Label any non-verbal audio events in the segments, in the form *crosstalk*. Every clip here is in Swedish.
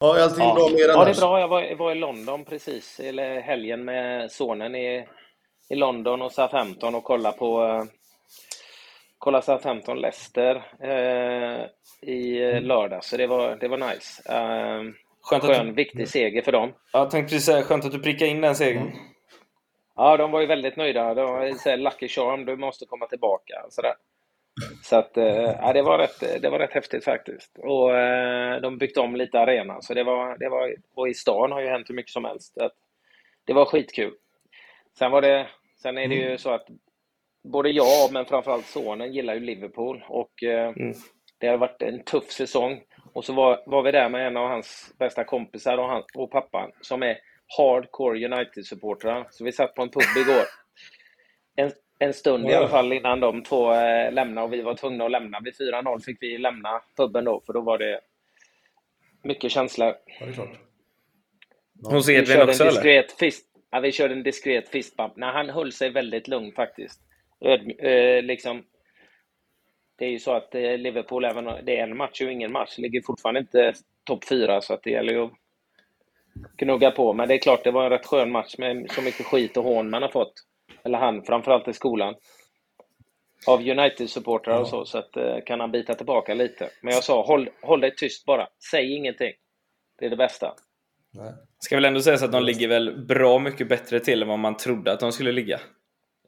Ja, är allting Ja. bra med er Ja, det är bra. Jag var, jag var i London precis, eller helgen med sonen i, i London och Southampton och kollade på kolla Southampton Leicester eh, i eh, lördag, så det var, det var nice. Eh, Skönt att skön, du, viktig seger för dem. jag tänkte precis säga, skönt att du prickade in den segern. Ja, de var ju väldigt nöjda. De var så här, lucky charm, du måste komma tillbaka. och Sådär. Så att, eh, ja, det, var rätt, det var rätt häftigt faktiskt. Och eh, de byggt om lite arenan, så det var, det var, och i stan har ju hänt hur mycket som helst. Att det var skitkul. Sen var det, sen är det ju så att både jag, men framförallt sonen, gillar ju Liverpool. Och eh, Mm. det har varit en tuff säsong. Och så var, var vi där med en av hans bästa kompisar och, han, och pappan, som är hardcore United-supportrar. Så vi satt på en pub igår. En, en stund i alla fall innan de två eh, lämnade och vi var tvungna att lämna. Vid 4-0 fick vi lämna puben då, för då var det mycket känslor. Ja, det är klart. Hos Vi Edvin också en eller? diskret fist, ja, vi körde en diskret fistbump. Nej, han höll sig väldigt lugn faktiskt. Ödm, eh, liksom, det är ju så att eh, Liverpool, även om det är en match och ingen match, ligger fortfarande inte topp fyra, så att det gäller ju att gnugga på. Men det är klart, det var en rätt skön match med så mycket skit och hån man har fått. Eller han, framförallt i skolan. Av United-supportrar och så, så att, eh, kan han bita tillbaka lite. Men jag sa, håll, håll dig tyst bara. Säg ingenting. Det är det bästa. Nej. Ska väl ändå sägas att de ligger väl bra mycket bättre till än vad man trodde att de skulle ligga.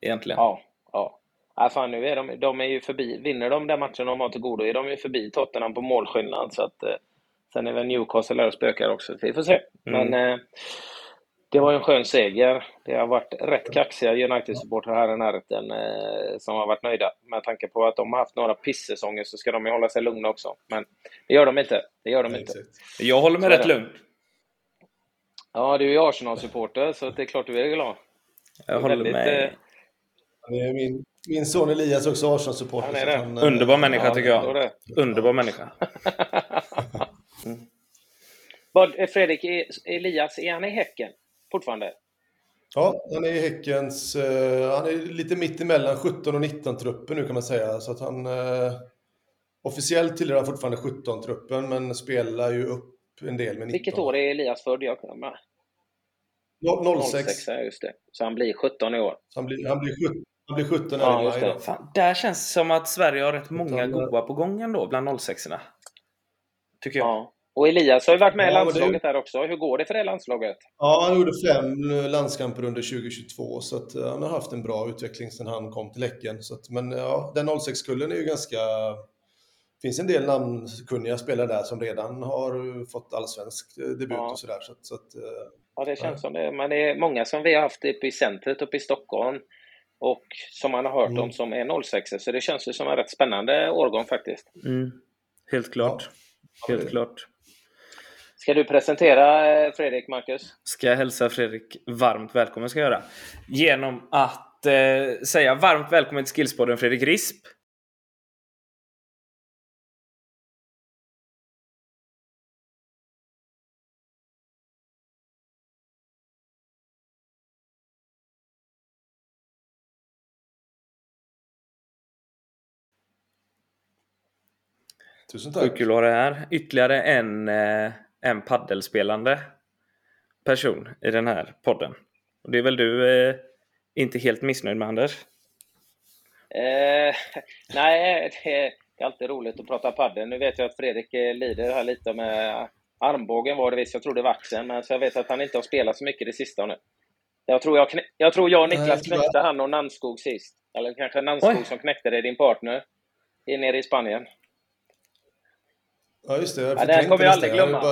Egentligen. Ja, ja. Ja, fan, nu är de, de är ju förbi. Vinner de den matchen de har till godo är de ju förbi Tottenham på målskillnad. Så att, eh, sen är väl Newcastle där och spökar också. Vi får se. Mm. Men eh, det var en skön seger. Det har varit rätt kaxiga United-supportrar här i närheten eh, som har varit nöjda. Med tanke på att de har haft några pissäsonger så ska de ju hålla sig lugna också. Men det gör de inte. Det gör de Nej, inte. exakt. Jag håller mig Så rätt det. lugn. Ja, du är ju Arsenal-supporter så det är klart du är glad. Jag håller Väldigt, mig... eh, Min, min son Elias är också Arsenal-supporter. Han är så det. han, eh, Underbar människa Ja, tycker jag. det. Underbar människa. *laughs* Vad, Fredrik, är- Elias, är han i Häcken fortfarande? Ja, han är i Häckens... eh, han är lite mitt emellan 17 och 19-truppen nu kan man säga. Så att han... eh, officiellt tillhör han fortfarande 17-truppen, men spelar ju upp en del med 19. Vilket år är Elias född? Jag. No- 06. 06, ja, just det. Så han blir 17 i år. Så han blir, han blir, 17, han blir 17 Ja, just maj det. Fan, där känns det som att Sverige har rätt många goa på gång ändå bland 06 erna Tycker jag. Ja. Och Elias har ju varit med i Ja, men det- landslaget där också. Hur går det för det landslaget? Ja, han gjorde fem landskamper under 2022, så att, eh, han har haft en bra utveckling sedan han kom till Häcken. Så att, men ja, den 06-kullen är ju ganska... Det finns en del namnkunniga spelare där som redan har fått allsvensk eh, debut Ja. och sådär. Så, att- så att, eh, Ja, det känns Ja. som det. Men det är många som vi har haft uppe i centret uppe i Stockholm. Och som man har hört Mm. om som är 06 Så det känns ju som en rätt spännande årgång faktiskt. Mm. Helt klart. Ja, Helt klart. Ska du presentera eh, Fredrik, Marcus? Ska jag hälsa Fredrik varmt välkommen ska jag göra. Genom att eh, säga varmt välkommen till Skillspodden Fredrik Risp. tusen tack. kul att ha det här. Ytterligare en, eh, en paddelspelande person i den här podden. Och det är väl du eh, inte helt missnöjd med Anders? Eh, *laughs* nej, det är alltid roligt att prata padel. Nu vet jag att Fredrik eh, lider här lite med armbågen var det visst. Jag tror det var axeln, men så jag vet att han inte har spelat så mycket det sista nu. Jag tror jag, knä- jag, tror jag och Niklas knäckte han och Nannskog sist. Eller kanske Nannskog Oj. som knäckte dig, din partner, i- nere i Spanien. Ja, just det. Jag Ja, det kommer jag aldrig glömma.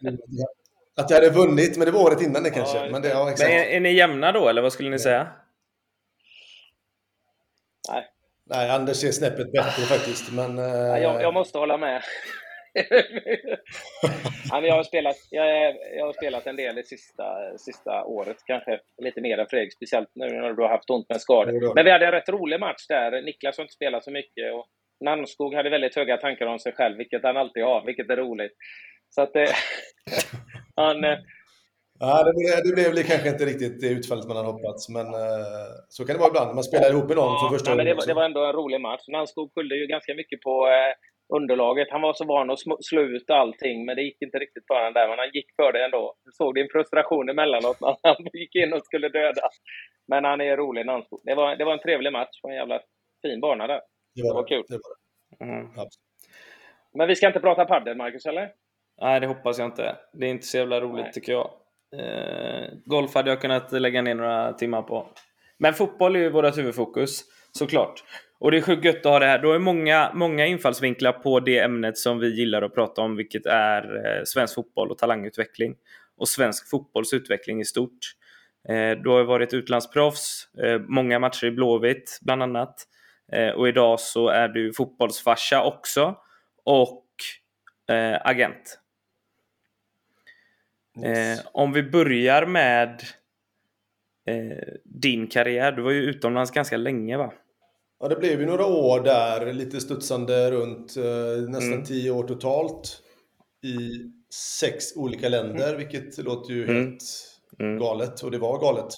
minne Att jag hade vunnit, men det var året innan det kanske. just men det, ja, Men exakt. är, är ni jämna då, eller vad skulle ni säga? Nej, Nej, Anders är snäppet bättre faktiskt, men... eh, ja, jag, jag måste hålla med. *laughs* ja, jag, har spelat, jag, jag har spelat en del det sista, sista året, kanske lite mer än Fredrik, speciellt nu när du har haft ont med skador. Men vi hade en rätt rolig match där. Niklas har inte spelat så mycket och Nannskog hade väldigt höga tankar om sig själv, vilket han alltid har, vilket är roligt. Så att eh, *laughs* han, eh, Ja, det, blev, det blev kanske inte riktigt det utfallet man hade hoppats, men eh, så kan det vara ibland när man spelar ihop med någon för första ja, men det, gången. var, det var ändå en rolig match. Nannskog skyllde ju ganska mycket på underlaget. Han var så van att slå ut allting, men det gick inte riktigt för honom där. Men han gick för det ändå. Du såg din frustration emellanåt *laughs* när han gick in och skulle döda. Men han är rolig när det var, det var en trevlig match på en jävla fin bana där. Det var, det var kul. Det var det. Mm. Men vi ska inte prata padel, Marcus, eller? Nej, det hoppas jag inte. Det är inte så jävla roligt Nej. tycker jag. Eh, golf hade jag kunnat lägga ner några timmar på. Men fotboll är ju vårt huvudfokus, såklart. Och det är sjukt gött att ha det här. Då är många, många infallsvinklar på det ämnet som vi gillar att prata om, vilket är eh, svensk fotboll och talangutveckling. Och svensk fotbolls utveckling i stort. Eh, du har varit utlandsproffs, eh, många matcher i Blåvitt bland annat. Eh, och idag så är du fotbollsfarsa också. Och eh, agent. Yes. Eh, om vi börjar med din karriär. Du var ju utomlands ganska länge va? Ja, det blev ju några år där, lite studsande runt nästan mm. tio år totalt. I sex olika länder, mm. vilket låter ju mm. helt mm. galet. Och det var galet.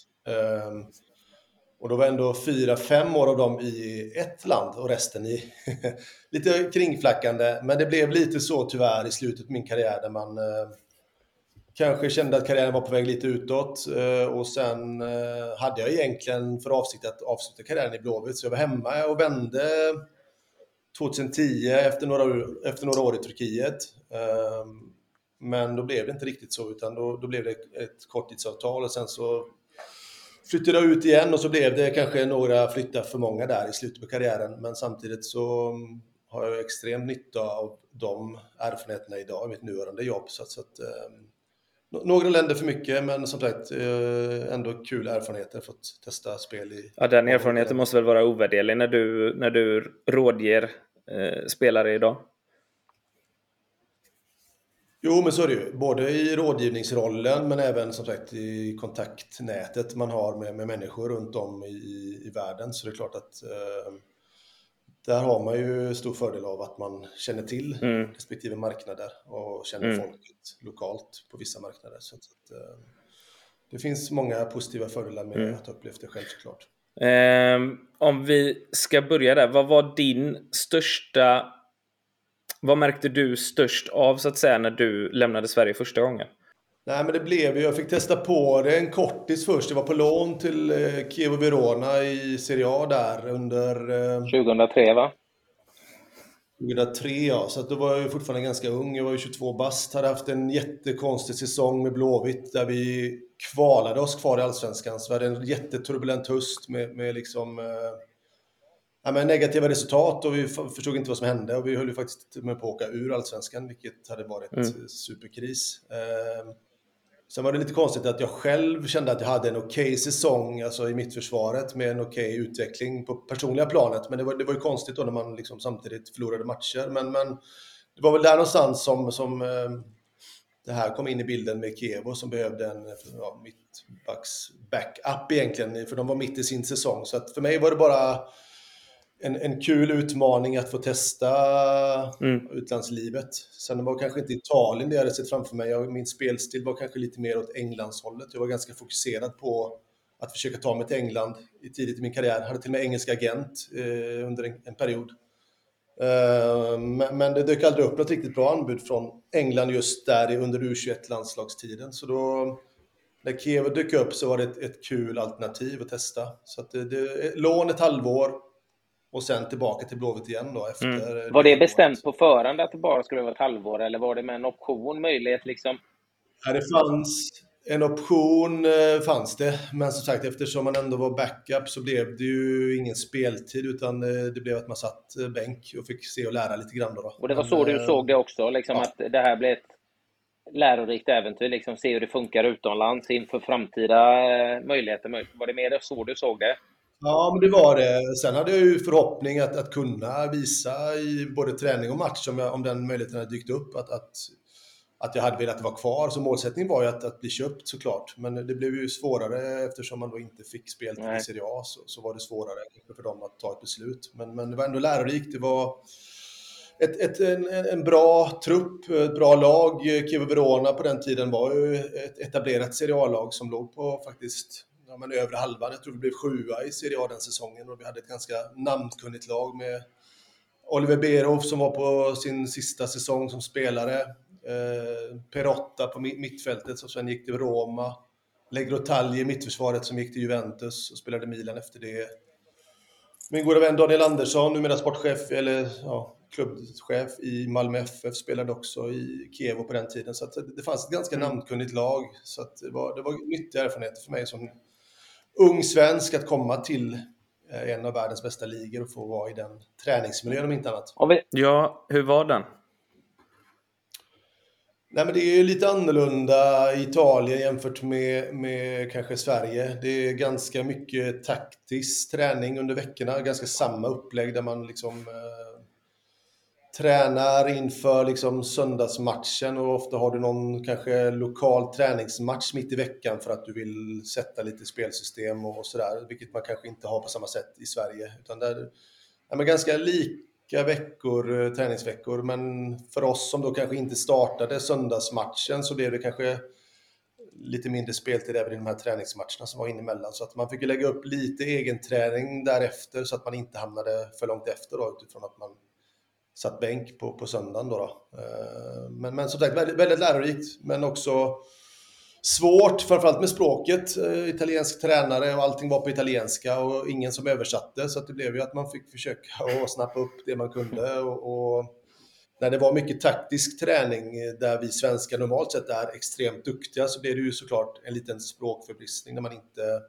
Och då var ändå fyra, fem år av dem i ett land och resten i *laughs* lite kringflackande. Men det blev lite så tyvärr i slutet av min karriär där man eh, kanske kände att karriären var på väg lite utåt. Eh, och sen eh, hade jag egentligen för avsikt att avsluta karriären i Blåvitt. Så jag var hemma och vände 2010 efter några, efter några år i Turkiet. Eh, men då blev det inte riktigt så, utan då, då blev det ett korttidsavtal och sen så flyttade jag ut igen och så blev det kanske några flyttar för många där i slutet på karriären. Men samtidigt så mm, har jag extremt nytta av de erfarenheterna idag i mitt nuvarande jobb. Så att, så att eh, några länder för mycket, men som sagt eh, ändå kul erfarenheter fått testa spel i... Ja, den erfarenheten måste väl vara ovärderlig när du, när du rådger eh, spelare idag? Jo, men så är det ju. Både i rådgivningsrollen men även som sagt i kontaktnätet man har med, med människor runt om i, i världen. Så det är klart att eh, där har man ju stor fördel av att man känner till mm. respektive marknader och känner mm. folket lokalt på vissa marknader. Så att, eh, det finns många positiva fördelar med mm. att ha upplevt det själv såklart. Um, om vi ska börja där, vad var din största vad märkte du störst av så att säga när du lämnade Sverige första gången? Nej, men det blev ju, jag fick testa på det en kortis först. Det var på lån till eh, Chievo Verona i Serie A där under... Eh, 2003 va? 2003 ja, så att då var jag fortfarande ganska ung. Jag var ju 22 bast. Hade haft en jättekonstig säsong med Blåvitt där vi kvalade oss kvar i Allsvenskan. Så vi hade en jätteturbulent höst med, med liksom... Eh, ja, men negativa resultat och vi förstod inte vad som hände och vi höll ju faktiskt med på att åka ur allsvenskan, vilket hade varit mm. superkris. Eh, sen var det lite konstigt att jag själv kände att jag hade en okej okay säsong alltså i mittförsvaret med en okej okay utveckling på personliga planet. Men det var, det var ju konstigt då när man liksom samtidigt förlorade matcher. Men, men det var väl där någonstans som, som eh, det här kom in i bilden med Kevo som behövde en ja, mittbacks backup egentligen, för de var mitt i sin säsong. Så att för mig var det bara en, en kul utmaning att få testa mm. utlandslivet. Sen var kanske inte Italien det jag hade sett framför mig. Jag, min spelstil var kanske lite mer åt Englandshållet. Jag var ganska fokuserad på att försöka ta mig till England i tidigt i min karriär. Jag hade till och med engelsk agent eh, under en, en period. Uh, men, men det dök aldrig upp något riktigt bra anbud från England just där under U21-landslagstiden. Så då, när Kiev dök upp så var det ett, ett kul alternativ att testa. Så att det, det, lån ett halvår, och sen tillbaka till Blåvitt igen då efter... Mm. Var det bestämt på förhand att det bara skulle vara ett halvår eller var det med en option möjlighet liksom? Ja, det fanns en option eh, fanns det, men som sagt eftersom man ändå var backup så blev det ju ingen speltid utan eh, det blev att man satt eh, bänk och fick se och lära lite grann. Då. Och det var så men, du såg det också, liksom, ja. att det här blev ett lärorikt äventyr, liksom se hur det funkar utomlands inför framtida möjligheter. Var det mer så du såg det? Ja, men det var det. Sen hade jag ju förhoppning att, att kunna visa i både träning och match, om, jag, om den möjligheten hade dykt upp, att, att, att jag hade velat vara kvar. Så målsättningen var ju att, att bli köpt såklart. Men det blev ju svårare eftersom man då inte fick spel till Serie A, så, så var det svårare för dem att ta ett beslut. Men, men det var ändå lärorikt. Det var ett, ett, en, en bra trupp, ett bra lag. Kievo Verona på den tiden var ju ett etablerat Serie A-lag som låg på faktiskt ja, men övre halvan. Jag tror vi blev sjua i Serie A den säsongen och vi hade ett ganska namnkunnigt lag med Oliver Berov som var på sin sista säsong som spelare. Eh, Perotta på mittfältet som sen gick till Roma. Legrotagli i mittförsvaret som gick till Juventus och spelade Milan efter det. Min goda vän Daniel Andersson, numera sportchef, eller ja, klubbchef i Malmö FF, spelade också i Kiev på den tiden. Så det fanns ett ganska mm. namnkunnigt lag. Så det, var, det var nyttiga erfarenheter för mig som ung svensk att komma till eh, en av världens bästa ligor och få vara i den träningsmiljön om inte annat. Ja, hur var den? Nej, men det är lite annorlunda i Italien jämfört med, med kanske Sverige. Det är ganska mycket taktisk träning under veckorna, ganska samma upplägg där man liksom eh, tränar inför liksom söndagsmatchen och ofta har du någon kanske lokal träningsmatch mitt i veckan för att du vill sätta lite spelsystem och sådär, vilket man kanske inte har på samma sätt i Sverige. Utan där, ja, men ganska lika veckor, eh, träningsveckor, men för oss som då kanske inte startade söndagsmatchen så blev det kanske lite mindre speltid även i de här träningsmatcherna som var inemellan. Så att man fick lägga upp lite egen träning därefter så att man inte hamnade för långt efter då, utifrån att man satt bänk på, på söndagen. Då, då. Eh, men, men som sagt, väldigt, väldigt lärorikt, men också svårt, framförallt med språket. Eh, italiensk tränare och allting var på italienska och ingen som översatte, så det blev ju att man fick försöka *laughs* att snappa upp det man kunde. Och, och, när det var mycket taktisk träning där vi svenskar normalt sett är extremt duktiga så blev det ju såklart en liten språkförbristning när man inte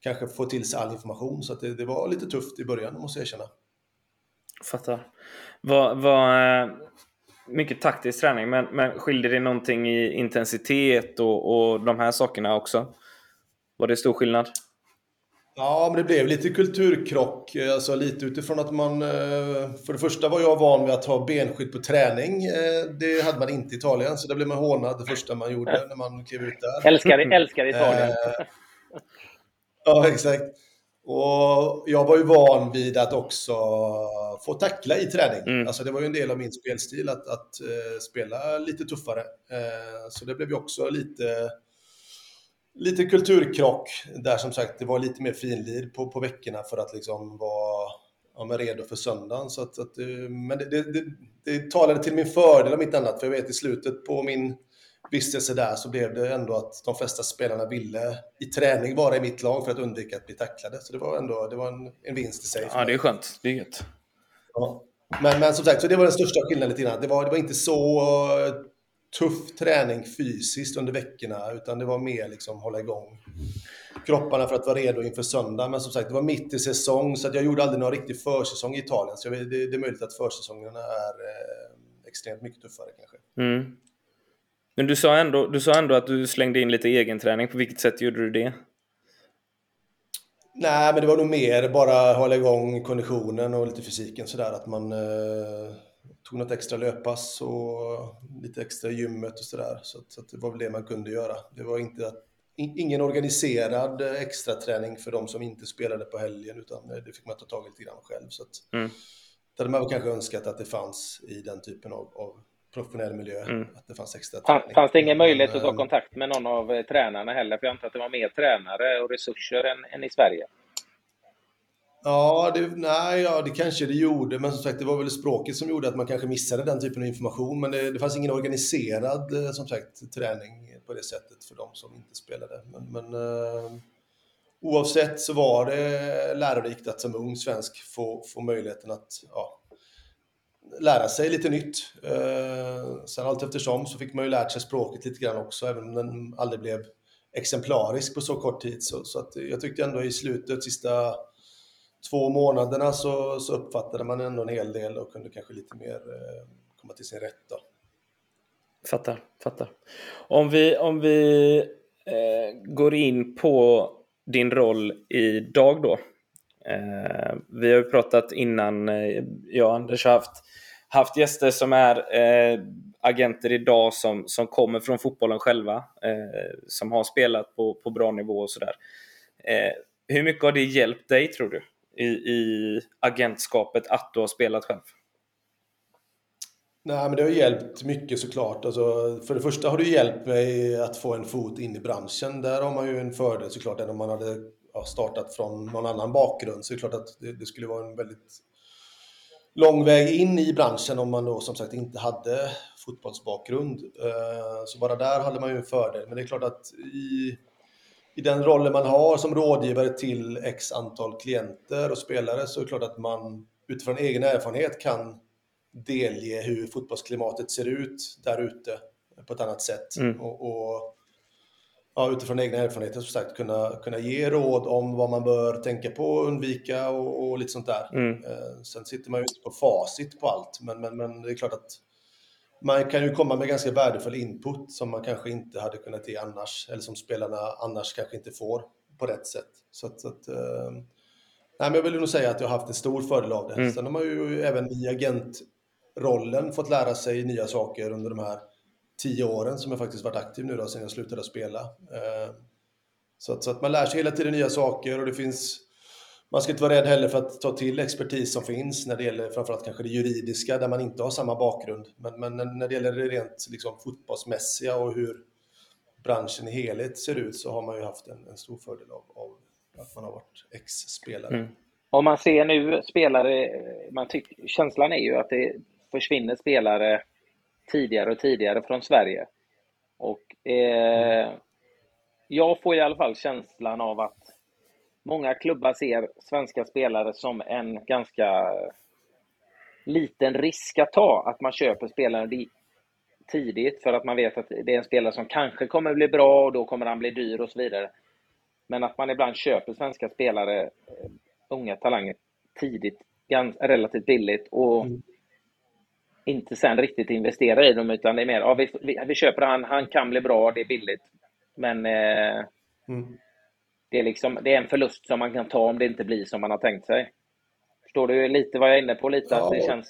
kanske får till sig all information. Så det, det var lite tufft i början, måste jag erkänna. Fattar. Vad, vad, eh, mycket taktisk träning, men, men skiljer det någonting i intensitet och, och de här sakerna också? Var det stor skillnad? Ja, men det blev lite kulturkrock. Alltså lite utifrån att man... Eh, för det första var jag van vid att ha benskydd på träning. Eh, det hade man inte i Italien, så där blev man hånad det första man gjorde när man klev ut där. Älskar, älskar *laughs* Italien. ja, exakt. Och jag var ju van vid att också få tackla i träning. Mm. Alltså det var ju en del av min spelstil att, att uh, spela lite tuffare. Uh, så det blev ju också lite, lite kulturkrock där som sagt det var lite mer finlir på, på veckorna för att liksom vara ja, redo för söndagen. Så att, att, uh, men det, det, det, det talade till min fördel om inte annat, för jag vet i slutet på min vistelse där så blev det ändå att de flesta spelarna ville i träning vara i mitt lag för att undvika att bli tacklade. Så det var ändå det var en, en vinst i sig. Ja, det är skönt. Det är gött. Ja. Men, men som sagt, så det var den största skillnaden lite grann. Det var, det var inte så tuff träning fysiskt under veckorna, utan det var mer liksom hålla igång kropparna för att vara redo inför söndag. Men som sagt, det var mitt i säsong, så jag gjorde aldrig någon riktig försäsong i Italien. Så det, det är möjligt att försäsongerna är eh, extremt mycket tuffare kanske. Mm. Men du sa, ändå, du sa ändå att du slängde in lite egenträning. På vilket sätt gjorde du det? Nej, men det var nog mer bara hålla igång konditionen och lite fysiken sådär. Att man eh, tog något extra löppass och lite extra gymmet och sådär. Så, så det var väl det man kunde göra. Det var inte att, ingen organiserad extra träning för de som inte spelade på helgen, utan det fick man ta tag i lite grann själv. Så att, mm. Det hade man kanske önskat att det fanns i den typen av, av professionell miljö. Mm. Att det fanns extra träning. Fanns det ingen möjlighet att ta kontakt med någon av eh, tränarna heller? För jag antar att det var mer tränare och resurser än, än i Sverige. Ja det, nej, ja, det kanske det gjorde, men som sagt, det var väl språket som gjorde att man kanske missade den typen av information. Men det, det fanns ingen organiserad, eh, som sagt, träning på det sättet för de som inte spelade. Men, men oavsett så var det lärorikt att som ung svensk få, få möjligheten att ja, lära sig lite nytt. Eh, sen allt eftersom så fick man ju lärt sig språket lite grann också, även om den aldrig blev exemplarisk på så kort tid. Så, så att jag tyckte ändå i slutet, sista två månaderna, så, så uppfattade man ändå en hel del och kunde kanske lite mer eh, komma till sin rätt. Då. Fattar, fattar. Om vi, om vi eh, går in på din roll idag då. Eh, vi har ju pratat innan, eh, jag och Anders har haft haft gäster som är eh, agenter idag som, som kommer från fotbollen själva, eh, som har spelat på, på bra nivå och sådär. Eh, hur mycket har det hjälpt dig, tror du, i, i agentskapet att du har spelat själv? Nej, men det har hjälpt mycket såklart. Alltså, för det första har det hjälpt mig att få en fot in i branschen. Där har man ju en fördel såklart, än om man hade startat från någon annan bakgrund. Så det är klart att det, det skulle vara en väldigt lång väg in i branschen om man då som sagt inte hade fotbollsbakgrund. Eh, så bara där hade man ju en fördel. Men det är klart att i, i den rollen man har som rådgivare till x antal klienter och spelare så är det klart att man utifrån egen erfarenhet kan delge hur fotbollsklimatet ser ut där ute på ett annat sätt. Mm. Och, och ja, utifrån egna erfarenheter som sagt kunna, kunna ge råd om vad man bör tänka på, undvika och, och lite sånt där. Mm. Eh, sen sitter man ju inte på facit på allt, men, men, men det är klart att man kan ju komma med ganska värdefull input som man kanske inte hade kunnat ge annars, eller som spelarna annars kanske inte får på rätt sätt. Så att, så att eh, nej, men jag vill nog säga att jag har haft en stor fördel av det. Mm. Sen har man ju även i agentrollen fått lära sig nya saker under de här tio åren som jag faktiskt varit aktiv nu då, sen jag slutade spela. Eh, så att, så att man lär sig hela tiden nya saker och det finns man ska inte vara rädd heller för att ta till expertis som finns när det gäller framförallt kanske det juridiska där man inte har samma bakgrund. Men, men när det gäller det rent liksom, fotbollsmässiga och hur branschen i helhet ser ut så har man ju haft en, en stor fördel av, av, att man har varit ex-spelare. Mm. Om man ser nu spelare, man tyck, känslan är ju att det försvinner spelare tidigare och tidigare från Sverige. Och eh, jag får i alla fall känslan av att många klubbar ser svenska spelare som en ganska liten risk att ta, att man köper spelare tidigt för att man vet att det är en spelare som kanske kommer bli bra och då kommer han bli dyr och så vidare. Men att man ibland köper svenska spelare, eh, unga talanger, tidigt, relativt billigt och mm inte sen riktigt investera i dem, utan det är mer, ja, vi, vi, vi köper han, han kan bli bra, det är billigt. Men eh, mm. det, är liksom, det är en förlust som man kan ta om det inte blir som man har tänkt sig. Förstår du lite vad jag är inne på? Lite ja. att det känns...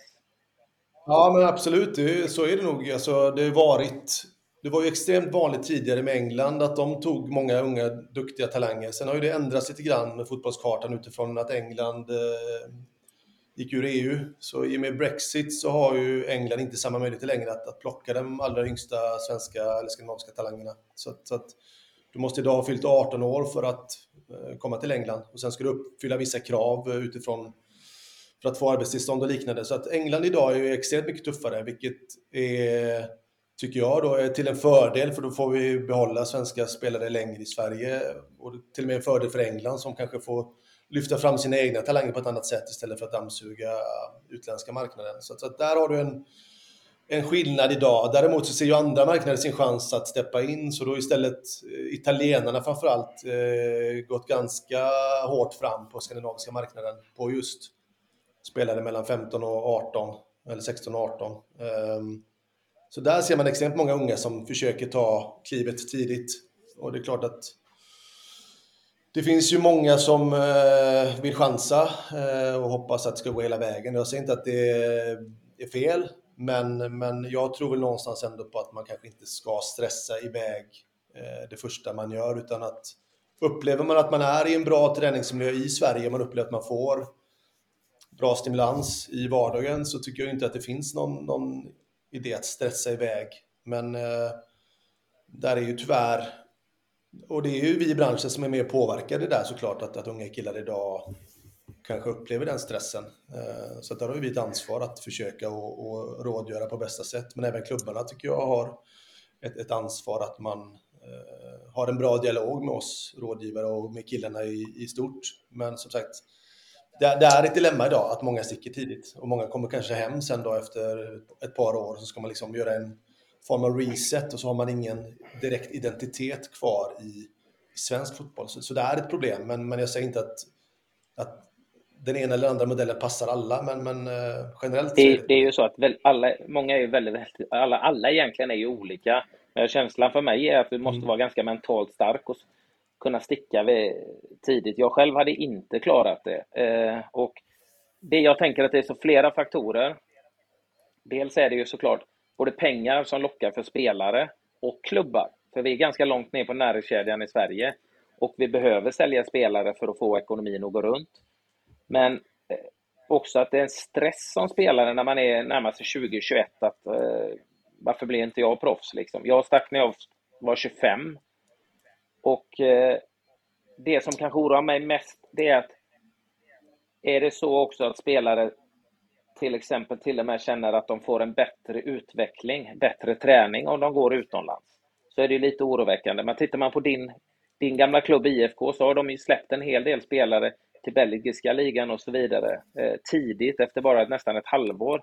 Ja, men absolut. Det, så är det nog. Alltså, det, har varit, det var ju extremt vanligt tidigare med England att de tog många unga duktiga talanger. Sen har ju det ändrats lite grann med fotbollskartan utifrån att England eh, gick ur EU. Så i och med Brexit så har ju England inte samma möjligheter längre att, att plocka de allra yngsta svenska eller skandinaviska talangerna. Så, så att du måste idag ha fyllt 18 år för att eh, komma till England och sen ska du uppfylla vissa krav eh, utifrån för att få arbetstillstånd och liknande. Så att England idag är ju extremt mycket tuffare, vilket är, tycker jag, då, är till en fördel för då får vi behålla svenska spelare längre i Sverige och till och med en fördel för England som kanske får lyfta fram sina egna talanger på ett annat sätt istället för att dammsuga utländska marknaden. Så, så där har du en, en skillnad idag. Däremot så ser ju andra marknader sin chans att steppa in, så då istället eh, italienarna framförallt eh, gått ganska hårt fram på skandinaviska marknaden på just spelare mellan 15 och 18, eller 16 och 18. Um, ehm, så där ser man extremt många unga som försöker ta klivet tidigt. Och det är klart att det finns ju många som eh, vill chansa eh, och hoppas att det ska gå hela vägen. Jag säger inte att det är fel, men, men jag tror väl någonstans ändå på att man kanske inte ska stressa iväg eh, det första man gör, utan att upplever man att man är i en bra träningsmiljö i Sverige, man upplever att man får bra stimulans i vardagen, så tycker jag inte att det finns någon, någon idé att stressa iväg. Men eh, där är ju tyvärr och det är ju vi i branschen som är mer påverkade där såklart, att, att unga killar idag kanske upplever den stressen. Eh, så där har vi ett ansvar att försöka och, och rådgöra på bästa sätt. Men även klubbarna tycker jag har ett, ett ansvar att man eh, har en bra dialog med oss rådgivare och med killarna i, i stort. Men som sagt, det, det, är ett dilemma idag att många sticker tidigt och många kommer kanske hem sen då efter ett par år så ska man liksom göra en form av reset och så har man ingen direkt identitet kvar i, svensk fotboll. Så, så, det är ett problem, men, men jag säger inte att, att den ena eller andra modellen passar alla, men, men uh, generellt det, det, det, är ju så att alla, många är väldigt, alla, alla egentligen är ju olika. Men känslan för mig är att du måste mm. vara ganska mentalt stark och kunna sticka tidigt. Jag själv hade inte klarat det. Uh, och det jag tänker att det är så flera faktorer. Dels är det ju såklart både pengar som lockar för spelare och klubbar. För vi är ganska långt ner på näringskedjan i Sverige och vi behöver sälja spelare för att få ekonomin att gå runt. Men eh, också att det är en stress som spelare när man är närmast 20-21 att eh, varför blir inte jag proffs liksom? Jag stack när jag var 25 och eh, det som kanske oroar mig mest det är att är det så också att spelare till exempel till och med känner att de får en bättre utveckling, bättre träning om de går utomlands. Så är det lite oroväckande. Men tittar man på din, din gamla klubb IFK så har de ju släppt en hel del spelare till belgiska ligan och så vidare eh, tidigt, efter bara nästan ett halvår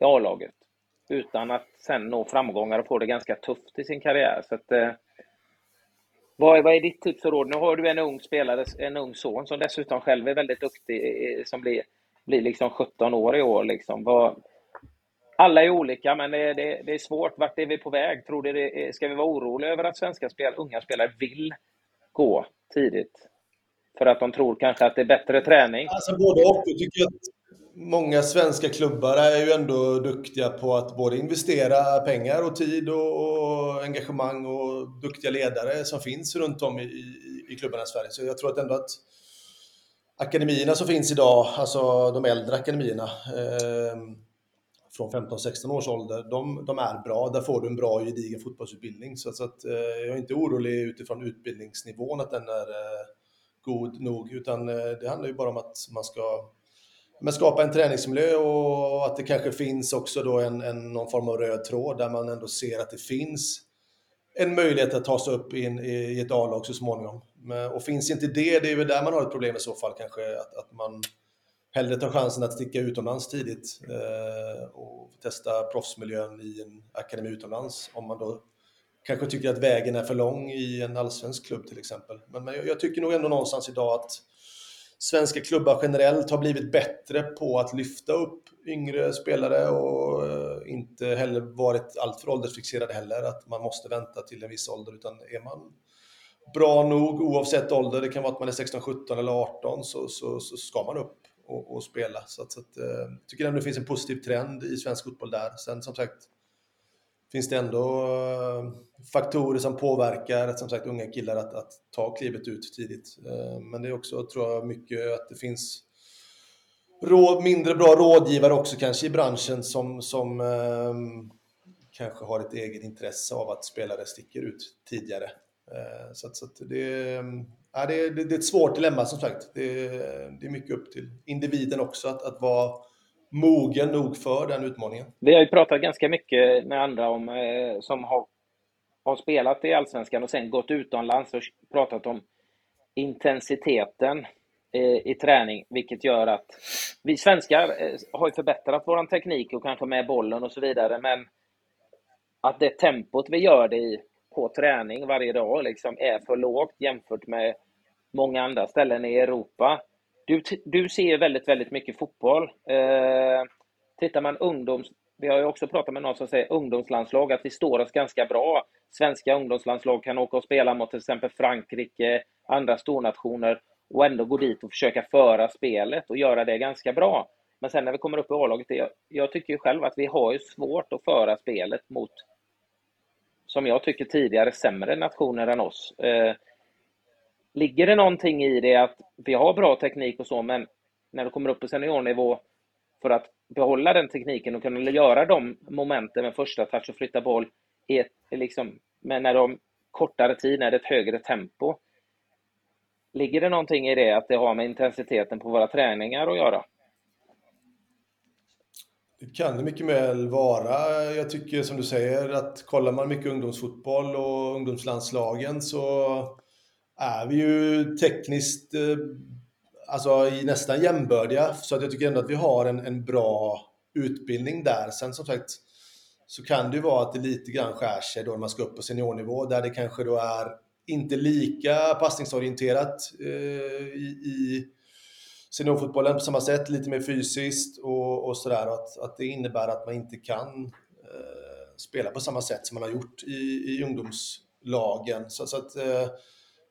i A-laget. Utan att sen nå framgångar och få det ganska tufft i sin karriär. Så att, eh, vad, är, vad är ditt tips och råd? Nu har du en ung spelare, en ung son som dessutom själv är väldigt duktig, eh, som blir, blir liksom 17 år i år. Liksom. Vad, alla är olika, men det, det, det, är svårt. Vart är vi på väg? Tror du det är, ska vi vara oroliga över att svenska spel, unga spelare vill gå tidigt? För att de tror kanske att det är bättre träning? Alltså både och. Jag tycker att många svenska klubbar är ju ändå duktiga på att både investera pengar och tid och, och engagemang och duktiga ledare som finns runt om i, i, i klubbarna i Sverige. Så jag tror att ändå att akademierna som finns idag, alltså de äldre akademierna, eh, från 15-16 års ålder, de, de, är bra. Där får du en bra och gedigen fotbollsutbildning. Så, så att, eh, jag är inte orolig utifrån utbildningsnivån att den är eh, god nog, utan eh, det handlar ju bara om att man ska men skapa en träningsmiljö och att det kanske finns också då en, en, någon form av röd tråd där man ändå ser att det finns en möjlighet att ta sig upp i, i ett A-lag så småningom. Och finns inte det, det är väl där man har ett problem i så fall kanske, att, att man hellre tar chansen att sticka utomlands tidigt eh, och testa proffsmiljön i en akademi utomlands. Om man då kanske tycker att vägen är för lång i en allsvensk klubb till exempel. Men, men jag, jag tycker nog ändå någonstans idag att svenska klubbar generellt har blivit bättre på att lyfta upp yngre spelare och eh, inte heller varit alltför åldersfixerade heller, att man måste vänta till en viss ålder, utan är man bra nog oavsett ålder, det kan vara att man är 16, 17 eller 18, så, så, så ska man upp och, och spela. Så, att, så att, jag eh, tycker ändå det finns en positiv trend i svensk fotboll där. Sen som sagt, finns det ändå eh, faktorer som påverkar som sagt, unga killar att, att ta klivet ut tidigt. Eh, men det är också, tror jag, mycket att det finns råd, mindre bra rådgivare också kanske i branschen som, som eh, kanske har ett eget intresse av att spelare sticker ut tidigare. Eh, så, att, så att det, mm, ja, det, det, det, är ett svårt dilemma som sagt. Det, det är mycket upp till individen också att, att vara mogen nog för den utmaningen. Vi har ju pratat ganska mycket med andra om, eh, som har, har spelat i Allsvenskan och sen gått utomlands och pratat om intensiteten i, i träning, vilket gör att vi svenskar har har förbättrat vår teknik och kanske med bollen och så vidare, men att det tempot vi gör det i på träning varje dag liksom är för lågt jämfört med många andra ställen i Europa. Du, du ser väldigt, väldigt mycket fotboll. Eh, tittar man ungdoms... Vi har ju också pratat med någon som säger ungdomslandslag, att vi står oss ganska bra. Svenska ungdomslandslag kan åka och spela mot till exempel Frankrike, andra stornationer och ändå gå dit och försöka föra spelet och göra det ganska bra. Men sen när vi kommer upp i A-laget, jag, jag tycker ju själv att vi har ju svårt att föra spelet mot, som jag tycker tidigare, sämre nationer än oss. Eh, Ligger det någonting i det att vi har bra teknik och så, men när du kommer upp på seniornivå för att behålla den tekniken och kunna göra de momenten med första touch och flytta boll i ett, liksom, men när de kortare tid, när det är ett högre tempo. Ligger det någonting i det att det har med intensiteten på våra träningar att göra? Det kan det mycket väl vara. Jag tycker som du säger att kollar man mycket ungdomsfotboll och ungdomslandslagen så är vi ju tekniskt eh, alltså i nästan jämbördiga. Så att jag tycker ändå att vi har en, en bra utbildning där. Sen som sagt så kan det ju vara att det lite grann skär sig då när man ska upp på seniornivå där det kanske då är inte lika passningsorienterat eh, i, i seniorfotbollen på samma sätt, lite mer fysiskt och, och sådär. Att, att det innebär att man inte kan eh, spela på samma sätt som man har gjort i, i ungdomslagen. Så, så att eh,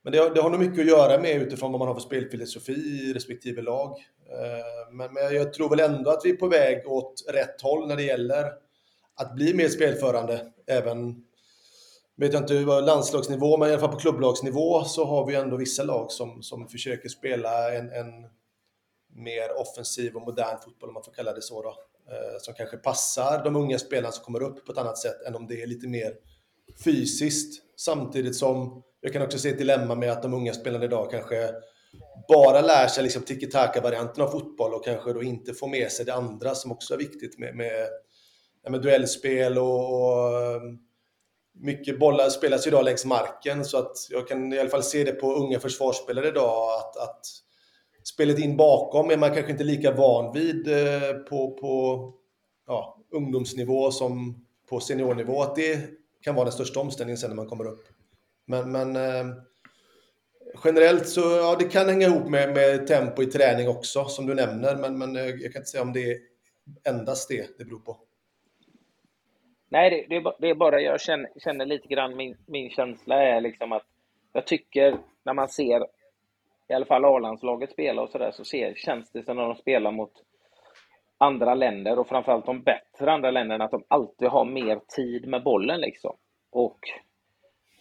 men det har, det har nog mycket att göra med utifrån vad man har för spelfilosofi i respektive lag. Eh, men, men jag tror väl ändå att vi är på väg åt rätt håll när det gäller att bli mer spelförande. Även, vet jag inte vad landslagsnivå, men i alla fall på klubblagsnivå så har vi ändå vissa lag som, som försöker spela en, en mer offensiv och modern fotboll, om man får kalla det så. Då. Eh, som kanske passar de unga spelarna som kommer upp på ett annat sätt än om det är lite mer fysiskt. Samtidigt som jag kan också se ett dilemma med att de unga spelarna idag kanske bara lär sig liksom tiki-taka-varianten av fotboll och kanske då inte får med sig det andra som också är viktigt med, med, med duellspel och, och eh, mycket bollar spelas idag längs marken så att jag kan i alla fall se det på unga försvarsspelare idag att, att spelet in bakom är man kanske inte lika van vid eh, på, på ja, ungdomsnivå som på seniornivå. Att det kan vara den största omställningen sen när man kommer upp. Men, men eh, generellt så ja, det kan hänga ihop med, med tempo i träning också som du nämner. Men, men eh, jag kan inte säga om det är endast det det beror på. Nej, det, det, är, det är bara jag känner, känner lite grann, min, min känsla är liksom att jag tycker när man ser i alla fall A-landslaget spelar, och sådär, så ser, känns det som när de spelar mot andra länder och framförallt de bättre andra länderna, att de alltid har mer tid med bollen liksom. Och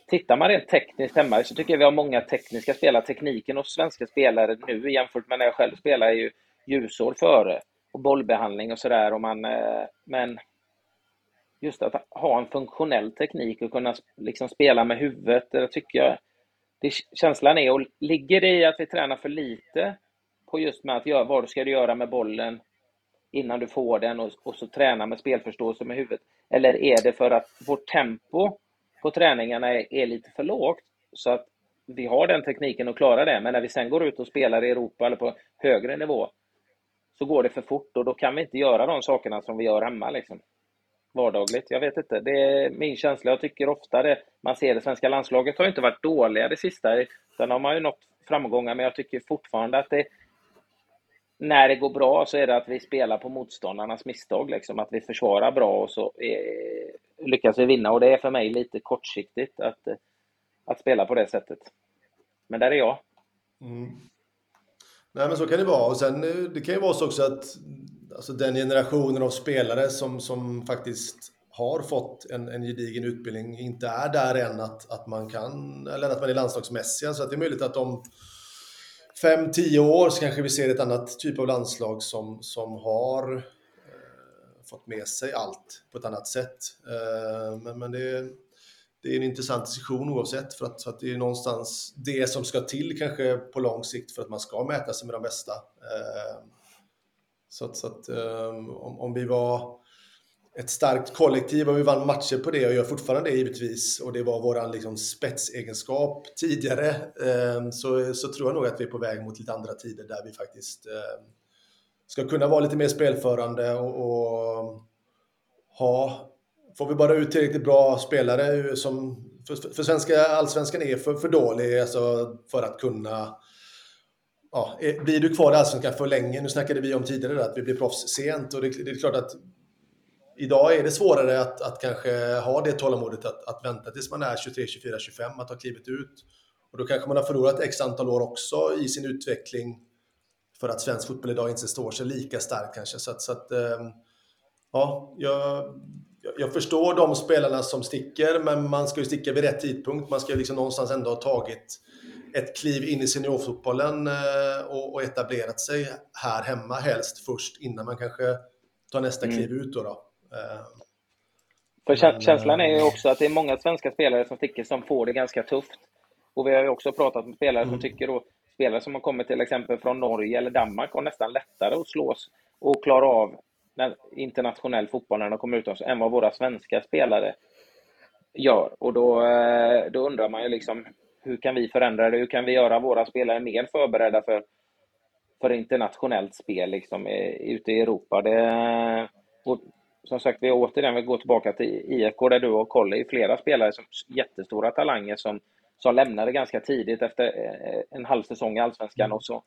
tittar man rent tekniskt hemma så tycker jag vi har många tekniska spelare. Tekniken hos svenska spelare nu jämfört med när jag själv spelar är ju ljusår före. Och bollbehandling och sådär. Eh, men just att ha en funktionell teknik och kunna liksom spela med huvudet, det tycker jag det, känslan är, och ligger det i att vi tränar för lite på just med att göra, vad du ska göra med bollen innan du får den och, och så träna med spelförståelse med huvudet? Eller är det för att vårt tempo på träningarna är, är lite för lågt så att vi har den tekniken och klarar det, men när vi sen går ut och spelar i Europa eller på högre nivå så går det för fort och då kan vi inte göra de sakerna som vi gör hemma. Liksom vardagligt. Jag vet inte. Det är min känsla. Jag tycker ofta det. Man ser det svenska landslaget har inte varit dåliga det sista. Sen har man ju nått framgångar, men jag tycker fortfarande att det när det går bra så är det att vi spelar på motståndarnas misstag, liksom. att vi försvarar bra och så eh, lyckas vi vinna. Och det är för mig lite kortsiktigt att, eh, att spela på det sättet. Men där är jag. Mm. Nej, men så kan det vara. Och sen eh, det kan ju vara så också att alltså den generationen av spelare som, som faktiskt har fått en, en gedigen utbildning inte är där än att, att man kan, eller att man är landslagsmässiga. Så att det är möjligt att om fem, tio år så kanske vi ser ett annat typ av landslag som, som har eh, fått med sig allt på ett annat sätt. Eh, men men det, det är en intressant diskussion oavsett för att, för att det är någonstans det som ska till kanske på lång sikt för att man ska mäta sig med de bästa. Eh, så att, så att um, om, om, vi var ett starkt kollektiv och vi vann matcher på det och gör fortfarande det givetvis och det var våran liksom spetsegenskap tidigare um, så, så tror jag nog att vi är på väg mot lite andra tider där vi faktiskt um, ska kunna vara lite mer spelförande och, och ha Får vi bara ut tillräckligt bra spelare som för, för svenska allsvenskan är för, för dålig alltså för att kunna ja, eh, blir du kvar i Allsvenskan för länge, nu snackade vi om tidigare att vi blir proffs sent och det, det, är klart att idag är det svårare att, att kanske ha det tålamodet att, att vänta tills man är 23, 24, 25, att ha klivit ut. Och då kanske man har förlorat x antal år också i sin utveckling för att svensk fotboll idag inte står sig lika starkt kanske. Så att, så att eh, ja, jag, jag förstår de spelarna som sticker, men man ska ju sticka vid rätt tidpunkt. Man ska ju liksom någonstans ändå ha tagit ett kliv in i seniorfotbollen eh, och, och etablerat sig här hemma helst först innan man kanske tar nästa mm. kliv ut. Då, då. Eh, För Men, känslan är ju eh, också att det är många svenska spelare som tycker som får det ganska tufft. Och vi har ju också pratat med spelare mm. som tycker då, spelare som har kommit till exempel från Norge eller Danmark har nästan lättare att slås och klara av internationell fotboll när de kommer utomlands än vad våra svenska spelare gör. Och då, då undrar man ju liksom hur kan vi förändra det? Hur kan vi göra våra spelare mer förberedda för, för internationellt spel liksom, ute i Europa? Det, och, som sagt, vi återigen vi går tillbaka till IFK där du och Kolle är flera spelare som jättestora talanger som, som lämnade ganska tidigt efter eh, en halv säsong i Allsvenskan och så.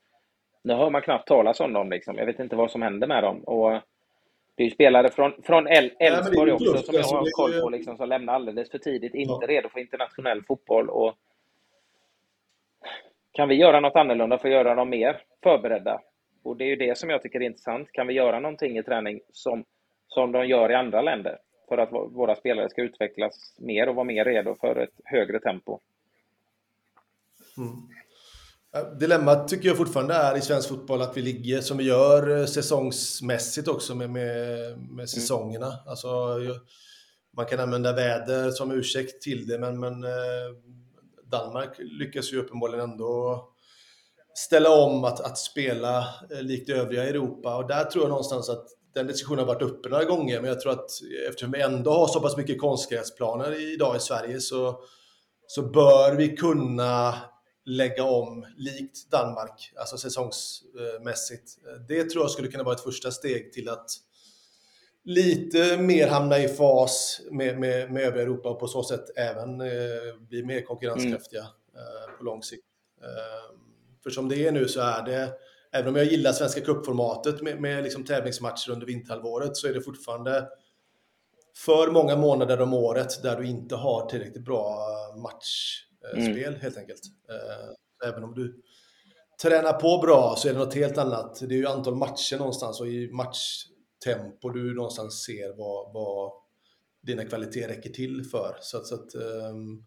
Nu hör man knappt talas om dem. Liksom. Jag vet inte vad som händer med dem. Och det är ju spelare från, från Elfsborg också som jag har koll på, liksom, som lämnar alldeles för tidigt, inte ja. redo för internationell fotboll. Och kan vi göra något annorlunda för att göra dem mer förberedda? Och det är ju det som jag tycker är intressant. Kan vi göra någonting i träning som, som de gör i andra länder? För att våra spelare ska utvecklas mer och vara mer redo för ett högre tempo. Mm. Dilemmat tycker jag fortfarande är i svensk fotboll att vi ligger som vi gör eh, säsongsmässigt också med, med, med mm. säsongerna. Mm. Alltså, man kan använda väder som ursäkt till det, men, men eh, Danmark lyckas ju uppenbarligen ändå ställa om att, att spela eh, likt övriga Europa. Och där tror jag någonstans att den diskussionen har varit uppe några gånger, men jag tror att eftersom vi ändå har så pass mycket konstgräsplaner idag i Sverige så, så bör vi kunna lägga om likt Danmark, alltså säsongsmässigt. Det tror jag skulle kunna vara ett första steg till att lite mer hamna i fas med, med, med övriga Europa och på så sätt även eh, bli mer konkurrenskraftiga eh, på lång sikt. Eh, för som det är nu så är det, även om jag gillar Svenska cupformatet med, med liksom tävlingsmatcher under vinterhalvåret, så är det fortfarande för många månader om året där du inte har tillräckligt bra matchspel mm. helt enkelt. Även om du tränar på bra så är det något helt annat. Det är ju antal matcher någonstans och i matchtempo du någonstans ser vad, vad dina kvaliteter räcker till för. Så att, så att um,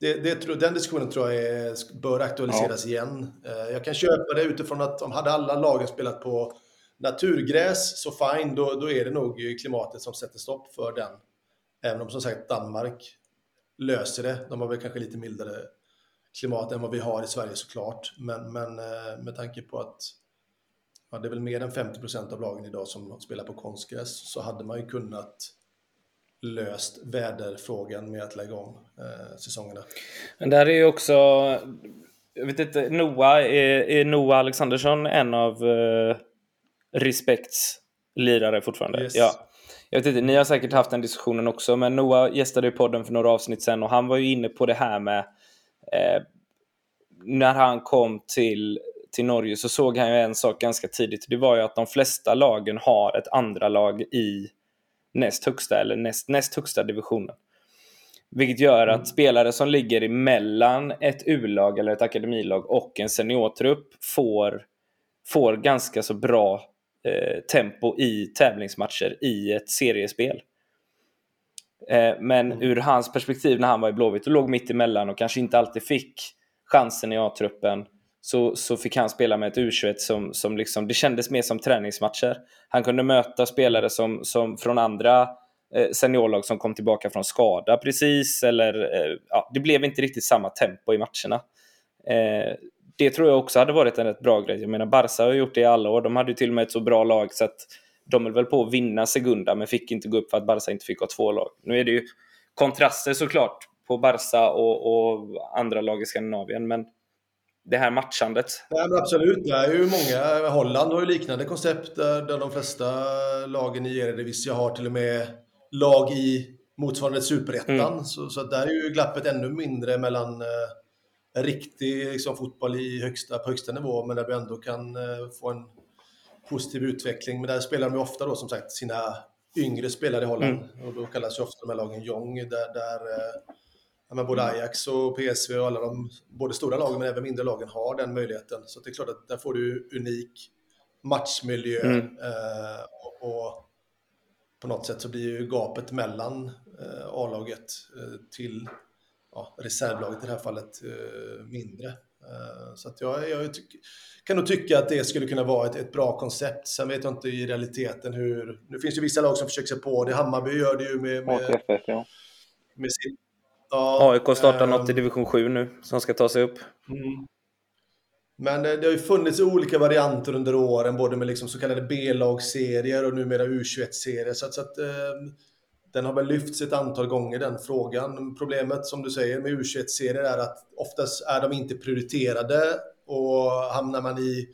det, det, den diskussionen tror jag är, bör aktualiseras ja. igen. Eh, jag kan köpa det utifrån att om hade alla lagen spelat på naturgräs så fine, då, då är det nog klimatet som sätter stopp för den. Även om som sagt Danmark löser det. De har väl kanske lite mildare klimat än vad vi har i Sverige såklart. Men, men eh, med tanke på att ja, det är väl mer än 50 procent av lagen idag som spelar på konstgräs så hade man ju kunnat löst väderfrågan med att lägga om eh, säsongerna. Men där är ju också, jag vet inte, Noah, är, är Noah Alexandersson en av eh, Respekts lirare fortfarande? Yes. Ja. Jag vet inte, ni har säkert haft den diskussionen också, men Noah gästade ju podden för några avsnitt sen och han var ju inne på det här med eh, när han kom till, till Norge så såg han ju en sak ganska tidigt. Det var ju att de flesta lagen har ett andra lag i näst högsta eller näst, näst högsta divisionen. Vilket gör att mm. spelare som ligger emellan ett U-lag eller ett akademilag och en seniortrupp får, får ganska så bra eh, tempo i tävlingsmatcher i ett seriespel. Eh, men mm. ur hans perspektiv när han var i Blåvitt och låg mitt emellan och kanske inte alltid fick chansen i A-truppen så, så fick han spela med ett U21 som, som liksom, det kändes mer som träningsmatcher. Han kunde möta spelare som, som från andra eh, seniorlag som kom tillbaka från skada precis, eller eh, ja, det blev inte riktigt samma tempo i matcherna. Eh, det tror jag också hade varit en rätt bra grej. Jag menar, Barca har gjort det i alla år. De hade ju till och med ett så bra lag så att de höll väl på att vinna Segunda, men fick inte gå upp för att Barca inte fick ha två lag. Nu är det ju kontraster såklart på Barca och, och andra lag i Skandinavien, men det här matchandet. Ja, absolut, det är ju många. Holland har ju liknande koncept där, där de flesta lagen i Eredivisie har till och med lag i motsvarande superettan. Mm. Så, så där är ju glappet ännu mindre mellan eh, riktig liksom, fotboll i högsta, på högsta nivå, men där vi ändå kan eh, få en positiv utveckling. Men där spelar de ofta då som sagt sina yngre spelare i Holland. Mm. Och då kallas ju ofta de här lagen Jong, där, där eh, men både Ajax och PSV och alla de både stora lagen men även mindre lagen har den möjligheten. Så det är klart att där får du unik matchmiljö mm. eh, och, och, på något sätt så blir ju gapet mellan eh, A-laget eh, till ja, reservlaget i det här fallet eh, mindre. Eh, så att jag, jag kan nog tycka att det skulle kunna vara ett, ett, bra koncept. Sen vet jag inte i realiteten hur... Nu finns ju vissa lag som försöker sig på det. Hammarby gör det ju med, med, med sin Ja, AIK startar ähm, något i division 7 nu som ska ta sig upp. Mm. Men det, det, har ju funnits olika varianter under åren, både med liksom så kallade B-lagsserier och numera U21-serier. Så att, så att eh, den har väl lyfts ett antal gånger, den frågan. Problemet som du säger med U21-serier är att oftast är de inte prioriterade och hamnar man i,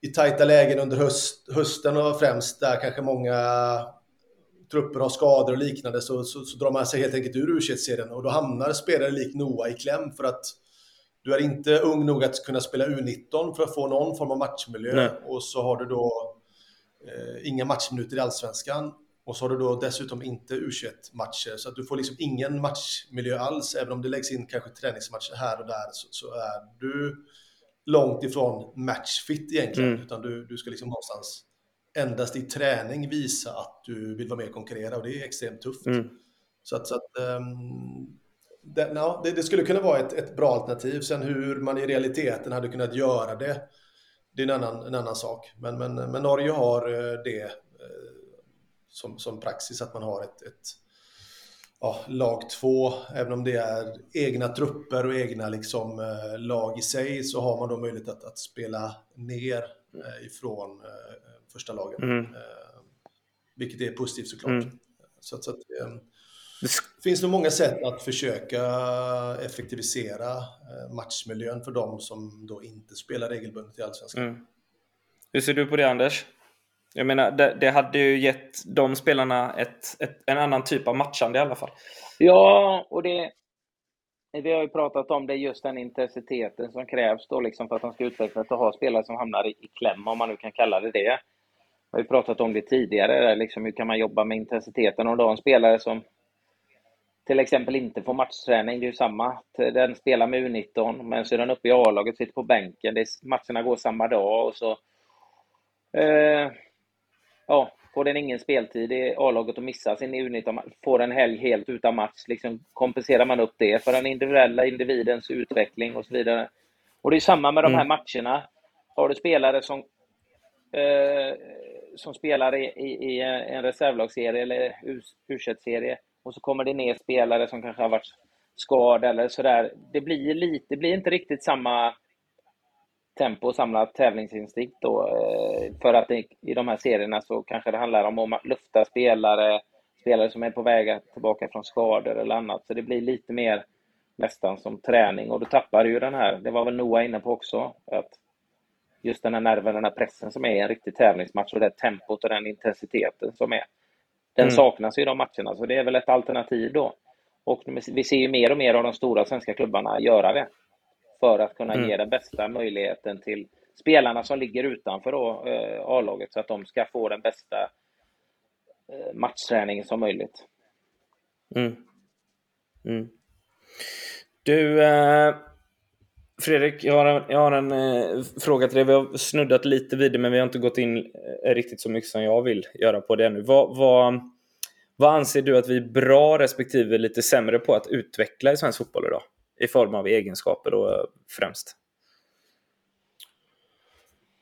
i tajta lägen under höst, hösten och främst där kanske många trupper har skador och liknande så, så, så drar man sig helt enkelt ur u serien och då hamnar spelare lik Noah i kläm för att du är inte ung nog att kunna spela U19 för att få någon form av matchmiljö. Nej. och så har du då eh, inga matchminuter i allsvenskan. Och så har du då dessutom inte U21-matcher så att du får liksom ingen matchmiljö alls. Även om det läggs in kanske träningsmatcher här och där så, så är du långt ifrån matchfit egentligen. Mm. utan du, du ska liksom någonstans endast i träning visa att du vill vara med och konkurrera och det är extremt tufft. Mm. Så att, så att um, det, no, det, det, skulle kunna vara ett, ett, bra alternativ. Sen hur man i realiteten hade kunnat göra det, det är en annan, en annan sak. Men, men, men Norge har eh, det eh, som, som praxis att man har ett, ett ja, lag två, även om det är egna trupper och egna liksom, eh, lag i sig, så har man då möjlighet att, att spela ner eh, ifrån eh, första lagen. Mm. Eh, vilket är positivt såklart. Mm. Så, att, så att, eh, det finns nog många sätt att försöka effektivisera eh, matchmiljön för de som då inte spelar regelbundet i Allsvenskan. Mm. Hur ser du på det Anders? Jag menar, det, det hade ju gett de spelarna ett, ett, en annan typ av matchande i alla fall. Ja, och det... Vi har ju pratat om det, just den intensiteten som krävs då liksom för att de ska utvecklas och ha spelare som hamnar i, i kläm, om man nu kan kalla det det. Vi har ju pratat om det tidigare, liksom, hur kan man jobba med intensiteten? Och då en spelare som till exempel inte får matchträning, det är ju samma. Den spelar med U19, men så är den uppe i A-laget, sitter på bänken. Det är, matcherna går samma dag och så eh, ja, får den ingen speltid i A-laget och missar sin U19, får en helg helt utan match, liksom kompenserar man upp det för den individuella individens utveckling och så vidare. Och det är samma med de här mm. matcherna. Har du spelare som, eh, som spelar i, i, i en reservlagsserie eller U21-serie och så kommer det ner spelare som kanske har varit skadade eller sådär. Det blir lite, det blir inte riktigt samma tempo och samma tävlingsinstinkt då. Eh, för att i de här serierna så kanske det handlar om att lufta spelare, spelare som är på väg tillbaka från skador eller annat. Så det blir lite mer nästan som träning och då tappar du ju den här, det var väl Noah inne på också, att just den här nerven, den här pressen som är i en riktig tävlingsmatch och det tempot och den intensiteten som är. Den mm. saknas i de matcherna, så det är väl ett alternativ då. Och vi ser ju mer och mer av de stora svenska klubbarna göra det för att kunna mm. ge den bästa möjligheten till spelarna som ligger utanför eh, A-laget så att de ska få den bästa eh, matchträningen som möjligt. Mm. Mm. Du, eh, Fredrik, jag har en, jag har en eh, fråga till dig. Vi har snuddat lite vid det, men vi har inte gått in eh, riktigt så mycket som jag vill göra på det ännu. Vad, vad, vad anser du att vi är bra respektive lite sämre på att utveckla i svensk fotboll idag? i form av egenskaper då eh, främst?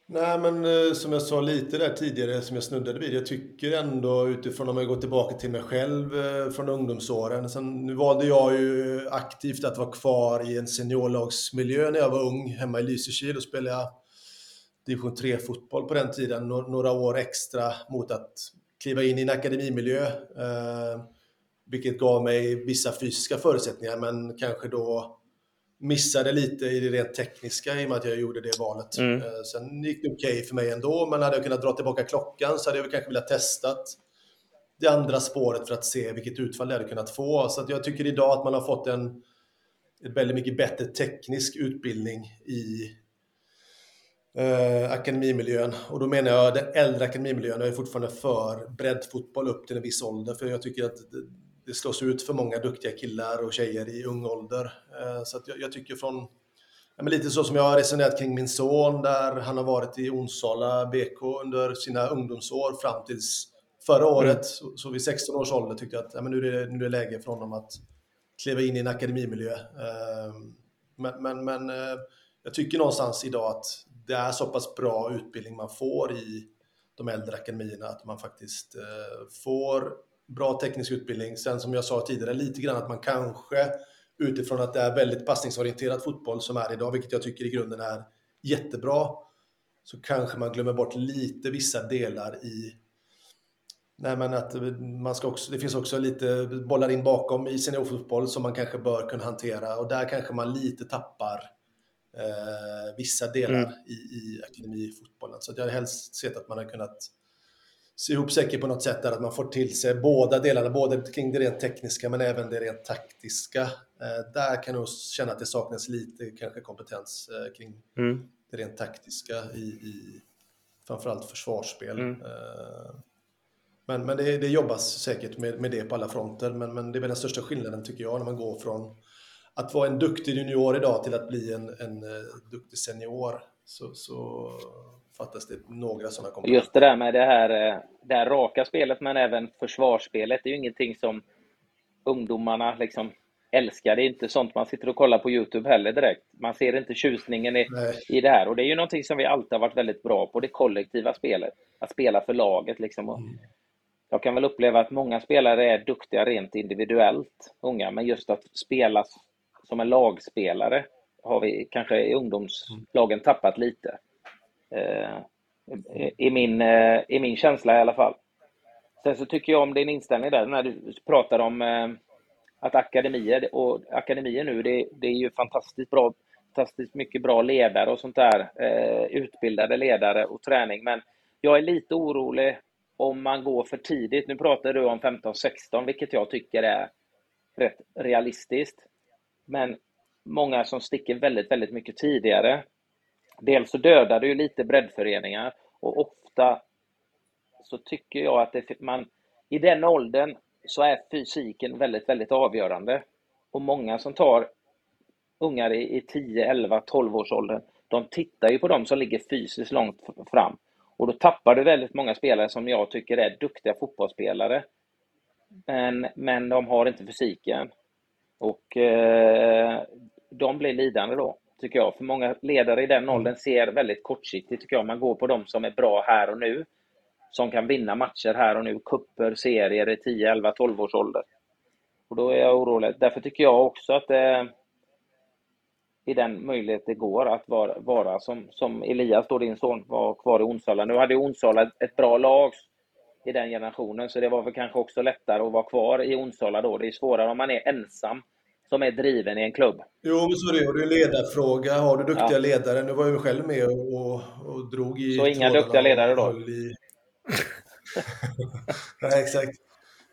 Nej, men eh, som jag sa lite där tidigare, som jag snuddade vid, jag tycker ändå utifrån om jag går tillbaka till mig själv eh, från ungdomsåren. Sen, nu valde jag ju eh, aktivt att vara kvar i en seniorlagsmiljö när jag var ung, hemma i Lysekil. och spelade jag division 3-fotboll på den tiden, några år extra mot att kliva in i en akademimiljö. Vilket gav mig vissa fysiska förutsättningar, men kanske då missade lite i det rent tekniska i och med att jag gjorde det valet. Mm. Eh, sen gick det okej okay för mig ändå, men hade jag kunnat dra tillbaka klockan så hade jag kanske velat testat det andra spåret för att se vilket utfall det hade kunnat få. Så jag tycker idag att man har fått en, en väldigt mycket bättre teknisk utbildning i eh, akademimiljön. Och då menar jag den äldre akademimiljön. Jag är fortfarande för breddfotboll upp till en viss ålder, för jag tycker att det slås ut för många duktiga killar och tjejer i ung ålder. Eh, så jag, jag, tycker från, ja, lite så som jag har resonerat kring min son, där han har varit i Onsala BK under sina ungdomsår fram tills förra året. Mm. Så, så vid 16 års ålder tyckte jag att ja, men nu, är det, nu är det läge för honom att kliva in i en akademimiljö. Eh, men, men, men eh, jag tycker någonstans idag att det är så pass bra utbildning man får i de äldre akademierna att man faktiskt får bra teknisk utbildning. Sen som jag sa tidigare, lite grann att man kanske utifrån att det är väldigt passningsorienterad fotboll som är idag, vilket jag tycker i grunden är jättebra, så kanske man glömmer bort lite vissa delar i Nej, men att man ska också, det finns också lite bollar in bakom i seniorfotboll som man kanske bör kunna hantera och där kanske man lite tappar eh, vissa delar mm. i, i akademifotbollen. Så jag hade helst sett att man hade kunnat sy ihop säcken på något sätt där att man får till sig båda delarna, både kring det rent tekniska men även det rent taktiska. Eh, där kan jag känna att det saknas lite kanske kompetens eh, kring mm. det rent taktiska i, i framförallt försvarsspel. Mm. Eh, men, men det, det jobbas säkert med, med det på alla fronter, men, men det är väl den största skillnaden tycker jag när man går från att vara en duktig junior idag till att bli en, en duktig senior. Så, så fattas det några sådana komponenter. Just det där med det här, eh, det här raka spelet, men även försvarsspelet, det är ju ingenting som ungdomarna liksom älskar. Det är inte sånt man sitter och kollar på Youtube heller direkt. Man ser inte tjusningen i, i det här. Och det är ju någonting som vi alltid har varit väldigt bra på, det kollektiva spelet. Att spela för laget liksom. Mm. jag kan väl uppleva att många spelare är duktiga rent individuellt, unga, men just att spela som en lagspelare har vi kanske i ungdomslagen tappat lite. Eh, i, min, eh, I min känsla i alla fall. Sen så tycker jag om din inställning där när du pratar om eh, att akademier och akademier nu, det, det är ju fantastiskt bra, fantastiskt mycket bra ledare och sånt där, eh, utbildade ledare och träning. Men jag är lite orolig om man går för tidigt. Nu pratar du om 15-16, vilket jag tycker är rätt realistiskt. Men många som sticker väldigt, väldigt mycket tidigare. Dels så dödar det ju lite breddföreningar och ofta så tycker jag att det, man i den åldern så är fysiken väldigt, väldigt avgörande. Och många som tar ungar i, i 10, 11, 12 års åldern, de tittar ju på dem som ligger fysiskt långt fram. Och då tappar du väldigt många spelare som jag tycker är duktiga fotbollsspelare. Men, men de har inte fysiken. Och eh, de blir lidande då, tycker jag. För många ledare i den mm. åldern ser väldigt kortsiktigt, tycker jag. Man går på de som är bra här och nu. Som kan vinna matcher här och nu. Kupper, serier i 10, 11, 12 års ålder. Och då är jag orolig. Därför tycker jag också att det eh, i den möjlighet det går att vara, vara som, som Elias, då din son, var kvar i Onsala. Nu hade Onsala ett bra lag i den generationen, så det var väl kanske också lättare att vara kvar i Onsala då. Det är svårare om man är ensam som är driven i en klubb. Jo, men så är det. Och det är en ledarfråga. Har du duktiga ja. ledare? Nu var jag själv med och, och, och drog i Så inga duktiga ledare då? I... *laughs* Nej, exakt.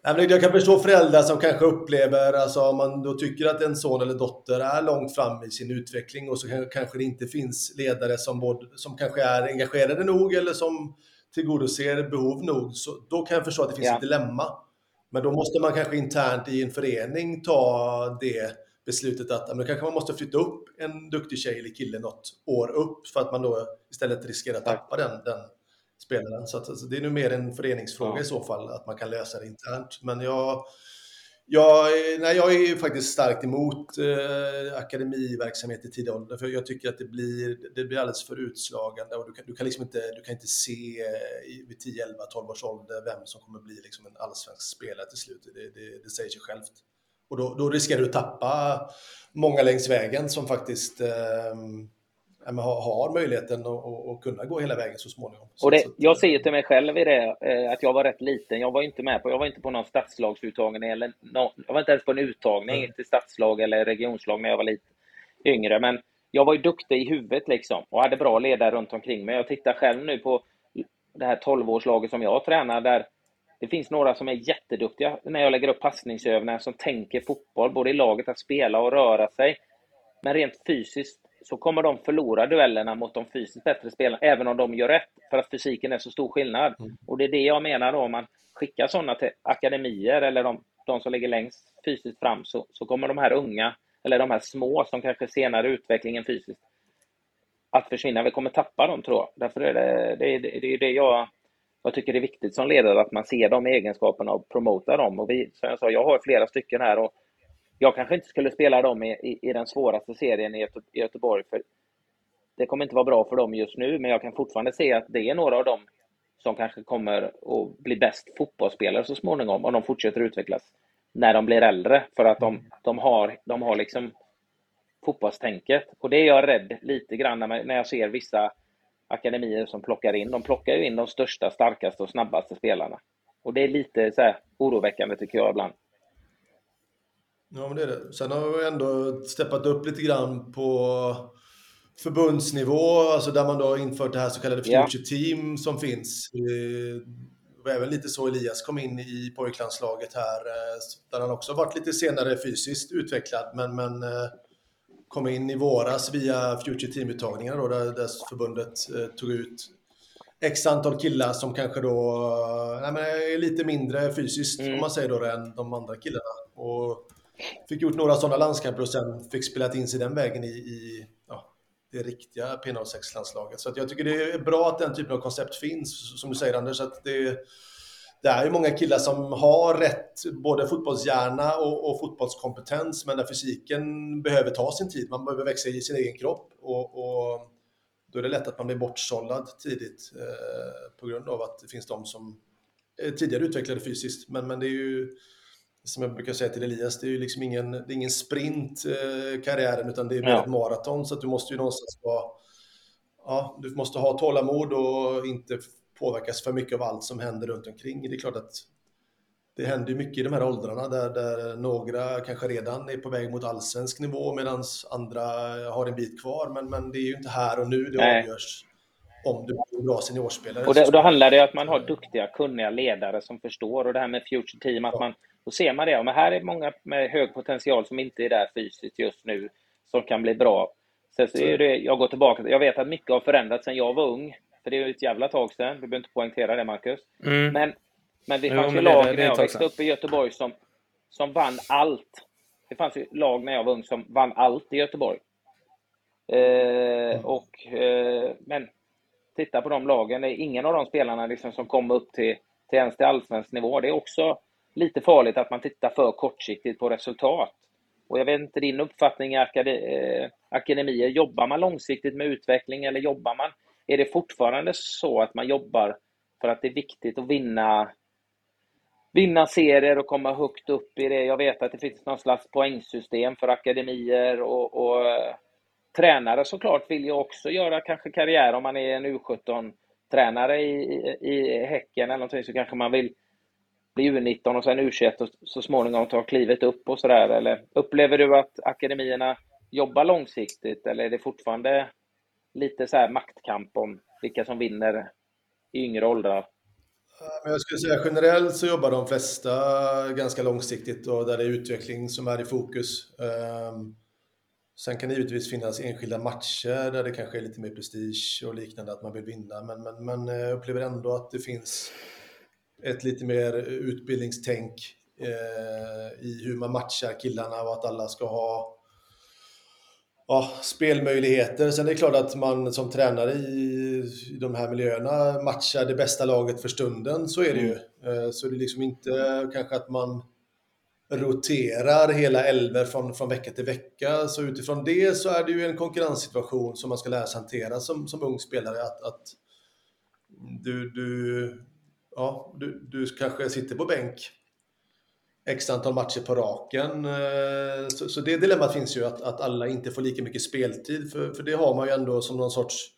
Jag kan förstå föräldrar som kanske upplever, alltså om man då tycker att en son eller dotter är långt fram i sin utveckling och så kanske det inte finns ledare som, både, som kanske är engagerade nog eller som tillgodoser behov nog, så då kan jag förstå att det finns ja. ett dilemma. Men då måste man kanske internt i en förening ta det beslutet att men kanske man måste flytta upp en duktig tjej eller kille något år upp för att man då istället riskerar att tappa den, den spelaren. Så att, alltså, det är nu mer en föreningsfråga ja. i så fall, att man kan lösa det internt. Men jag, jag, nej, jag är faktiskt starkt emot eh, akademiverksamhet i tidig ålder, för jag tycker att det blir, det blir alldeles för utslagande och du kan, du kan liksom inte, du kan inte se eh, vid 10, 11, 12 års ålder vem som kommer bli liksom en allsvensk spelare till slut. Det, det, det säger sig självt. Och då, då riskerar du att tappa många längs vägen som faktiskt eh, har, har möjligheten att, kunna gå hela vägen så småningom. Och det, jag säger till mig själv i det, eh, att jag var rätt liten. Jag var inte med på, jag var inte på någon stadslagsuttagning eller no, jag var inte ens på en uttagning mm. till stadslag eller regionslag när jag var lite yngre. Men jag var ju duktig i huvudet liksom och hade bra ledare runt omkring mig. Jag tittar själv nu på det här 12-årslaget som jag tränar där det finns några som är jätteduktiga när jag lägger upp passningsövningar som tänker fotboll, både i laget att spela och röra sig. Men rent fysiskt så kommer de förlora duellerna mot de fysiskt bättre spelarna, även om de gör rätt, för att fysiken är så stor skillnad. Mm. Och det är det jag menar då, om man skickar sådana till akademier eller de, de som ligger längst fysiskt fram, så, så kommer de här unga, eller de här små som kanske senare utvecklingen fysiskt, att försvinna. Vi kommer tappa dem tror jag. Därför är det det, det, det, det jag, jag tycker det är viktigt som ledare, att man ser de egenskaperna och promotar dem. Och vi, som jag sa, jag har flera stycken här och jag kanske inte skulle spela dem i, i, i den svåraste serien i, Göte, i Göteborg, för det kommer inte vara bra för dem just nu, men jag kan fortfarande se att det är några av dem som kanske kommer att bli bäst fotbollsspelare så småningom, om de fortsätter utvecklas när de blir äldre, för att de, de har, de har liksom fotbollstänket. Och det är jag rädd lite grann när jag ser vissa akademier som plockar in. De plockar ju in de största, starkaste och snabbaste spelarna. Och det är lite så här oroväckande tycker jag ibland. Ja, men det är det. Sen har vi ändå steppat upp lite grann på förbundsnivå, alltså där man då har infört det här så kallade Future. Team som finns. Det var även lite så Elias kom in i pojklandslaget här, eh, där han också varit lite senare fysiskt utvecklad, men, men eh, kom in i våras via Future Team-uttagningar då, där, där förbundet eh, tog ut X antal killar som kanske då nej, är lite mindre fysiskt, mm. om man säger då, än de andra killarna. Och Fick gjort några sådana landskamper och sen fick spelat in sig den vägen i, i ja, det riktiga P06-landslaget. Så jag tycker det är bra att den typen av koncept finns, som du säger Anders. Att det, det är ju många killar som har rätt både fotbollshjärna och, och, fotbollskompetens, men där fysiken behöver ta sin tid. Man behöver växa i sin egen kropp och, och då är det lätt att man blir bortsållad tidigt eh, på grund av att det finns de som tidigare utvecklade fysiskt. Men, men det är ju, som jag brukar säga till Elias, det är ju liksom ingen, det är ingen sprint eh, karriären, utan det är ja. ett maraton. Så att du måste ju någonstans vara, ja, du måste ha tålamod och inte påverkas för mycket av allt som händer runt omkring. Det är klart att det händer ju mycket i de här åldrarna där, där några kanske redan är på väg mot allsvensk nivå medan andra har en bit kvar. Men, men det är ju inte här och nu det Nej. avgörs om du blir en bra seniorspelare. Och, det, och då handlar det om att man har duktiga, kunniga ledare som förstår. Och det här med future team, att man, då ser man det. Men här är många med hög potential som inte är där fysiskt just nu, som kan bli bra. Sen så är det, jag går tillbaka, jag vet att mycket har förändrats sedan jag var ung. För det är ju ett jävla tag sedan. Du behöver inte poängtera det, Marcus. Mm. Men, men det fanns jo, ju lag det, det när jag växte upp i Göteborg som, som vann allt. Det fanns ju lag när jag var ung som vann allt i Göteborg. Eh, mm. och, eh, men titta på de lagen. Det är ingen av de spelarna liksom som kom upp till, till ens till allsvensk nivå. Det är också lite farligt att man tittar för kortsiktigt på resultat. Och jag vet inte din uppfattning i eh, akademier. Jobbar man långsiktigt med utveckling eller jobbar man är det fortfarande så att man jobbar för att det är viktigt att vinna vinna serier och komma högt upp i det. Jag vet att det finns någon slags poängsystem för akademier och, och eh, tränare såklart vill ju också göra kanske karriär om man är en U17-tränare i, i, i Häcken eller någonting så kanske man vill bli U19 och sen U21 och så småningom ta klivet upp och sådär. Eller upplever du att akademierna jobbar långsiktigt eller är det fortfarande lite så här maktkamp om vilka som vinner i yngre åldrar? Jag skulle säga generellt så jobbar de flesta ganska långsiktigt och där det är utveckling som är i fokus. Ehm, sen kan det givetvis finnas enskilda matcher där det kanske är lite mer prestige och liknande, att man vill vinna. Men, men, men jag upplever ändå att det finns ett lite mer utbildningstänk eh, i hur man matchar killarna och att alla ska ha ja, spelmöjligheter. Sen är det klart att man som tränare i, i de här miljöerna matchar det bästa laget för stunden, så är det ju. Eh, så det är liksom inte kanske att man roterar hela elver från, från vecka till vecka. Så utifrån det så är det ju en konkurrenssituation som man ska lära sig hantera som, som ung spelare. Att, att du, du, ja, du, du kanske sitter på bänk x antal matcher på raken. Eh, så, så det dilemmat finns ju att, att alla inte får lika mycket speltid, för, för det har man ju ändå som någon sorts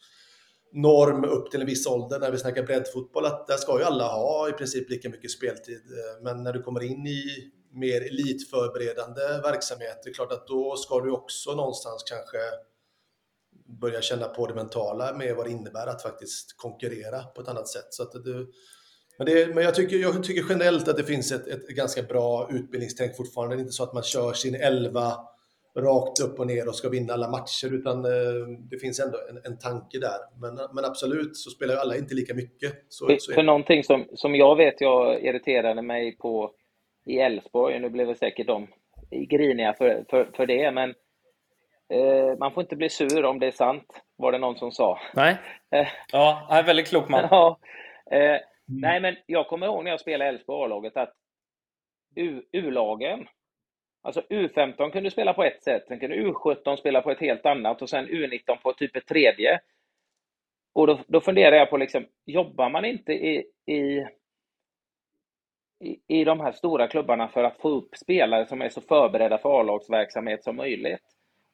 norm upp till en viss ålder när vi snackar breddfotboll, att där ska ju alla ha i princip lika mycket speltid. Eh, men när du kommer in i mer elitförberedande verksamhet, det är klart att då ska du också någonstans kanske börja känna på det mentala med vad det innebär att faktiskt konkurrera på ett annat sätt. Så att du, men, det, men jag, tycker, jag tycker generellt att det finns ett, ett ganska bra utbildningstänk fortfarande. Det är inte så att man kör sin elva rakt upp och ner och ska vinna alla matcher, utan eh, det finns ändå en, en tanke där. Men, men, absolut så spelar ju alla inte lika mycket. Så, för, så för någonting som, som jag vet jag irriterade mig på i Elfsborg, nu blev det säkert de griniga för, för, för det, men eh, man får inte bli sur om det är sant, var det någon som sa. Nej, eh. ja, är väldigt klok man. *laughs* ja, eh. Mm. Nej, men jag kommer ihåg när jag spelade Elfsborg A-laget att U-lagen, alltså U15 kunde spela på ett sätt, sen kunde U17 spela på ett helt annat och sen U19 på typ ett tredje. Och då, då funderar jag på, liksom, jobbar man inte i, i, i, i de här stora klubbarna för att få upp spelare som är så förberedda för A-lagsverksamhet som möjligt?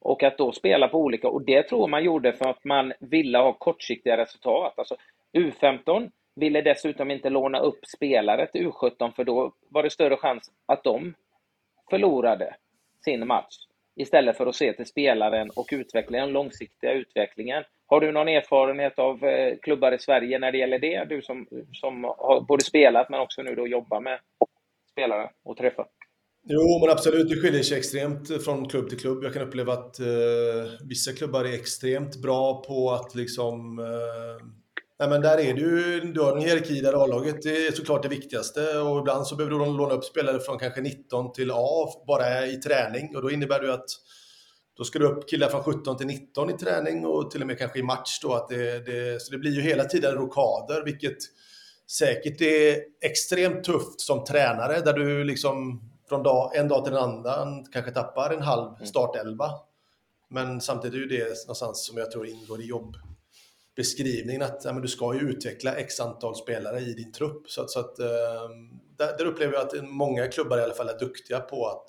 Och att då spela på olika, och det tror man gjorde för att man ville ha kortsiktiga resultat. Alltså U15 ville dessutom inte låna upp spelare till U17 för då var det större chans att de förlorade sin match istället för att se till spelaren och utvecklingen, den långsiktiga utvecklingen. Har du någon erfarenhet av eh, klubbar i Sverige när det gäller det? Du som, som har både spelat men också nu då jobbar med spelare och träffar. Jo, men absolut. Det skiljer sig extremt från klubb till klubb. Jag kan uppleva att eh, vissa klubbar är extremt bra på att liksom eh, Nej, men där är du, du har en hierarki där A-laget är såklart det viktigaste och ibland så behöver du låna upp spelare från kanske 19 till A bara i träning och då innebär det att då ska du upp killar från 17 till 19 i träning och till och med kanske i match då. Att det, det, så det blir ju hela tiden rokader, vilket säkert är extremt tufft som tränare där du liksom från dag, en dag till en annan kanske tappar en halv mm. startelva. Men samtidigt är det det någonstans som jag tror ingår i jobb, beskrivningen att ja, men du ska ju utveckla x antal spelare i din trupp. Så, att, så att, ehm, där, där, upplever jag att många klubbar i alla fall är duktiga på att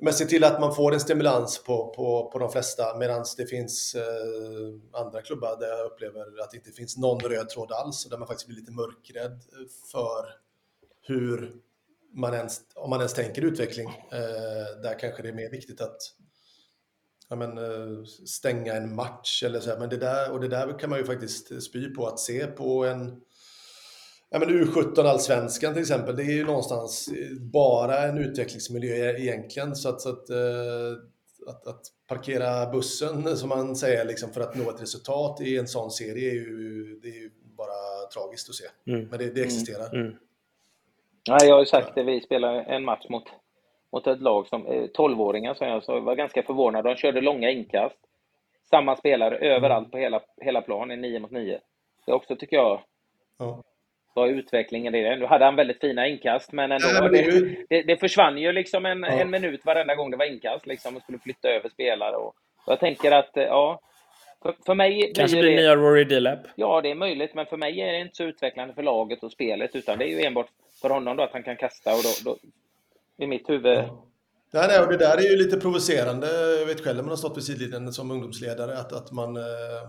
men se till att man får en stimulans på, på, på de flesta medan det finns eh, andra klubbar där jag upplever att det inte finns någon röd tråd alls och där man faktiskt blir lite mörkrädd för hur man ens, om man ens tänker utveckling. Eh, där kanske det är mer viktigt att ja, men, eh, stänga en match eller så här. Men det där, och det där kan man ju faktiskt spy på att se på en ja, men U17 allsvenskan till exempel. Det är ju någonstans bara en utvecklingsmiljö egentligen. Så att, så att, eh, att, att parkera bussen som man säger liksom, för att nå ett resultat i en sån serie är ju, det är ju bara tragiskt att se. Mm. Men det, det existerar. Mm. Mm. Ja, jag har ju sagt det, vi spelade en match mot mot ett lag som 12-åringar som jag så var ganska förvånad. De körde långa inkast. Samma spelare överallt mm. på hela, hela planen, 9 mot 9. Det också tycker jag ja. var utvecklingen i det. Nu hade han väldigt fina inkast, men ändå. Ja, men det, det, det, det, försvann ju liksom en, ja. en minut varenda gång det var inkast. Liksom, och skulle flytta över spelare. Och, och jag tänker att, ja, för, för mig Kanske blir det nya Rory Dillap? Ja, det är möjligt, men för mig är det inte så utvecklande för laget och spelet, utan det är ju enbart för honom då att han kan kasta och då, då i mitt huvud. Nej, nej, och det där är ju lite provocerande. Jag vet själv när man har stått vid sidlinjen som ungdomsledare att, att man eh,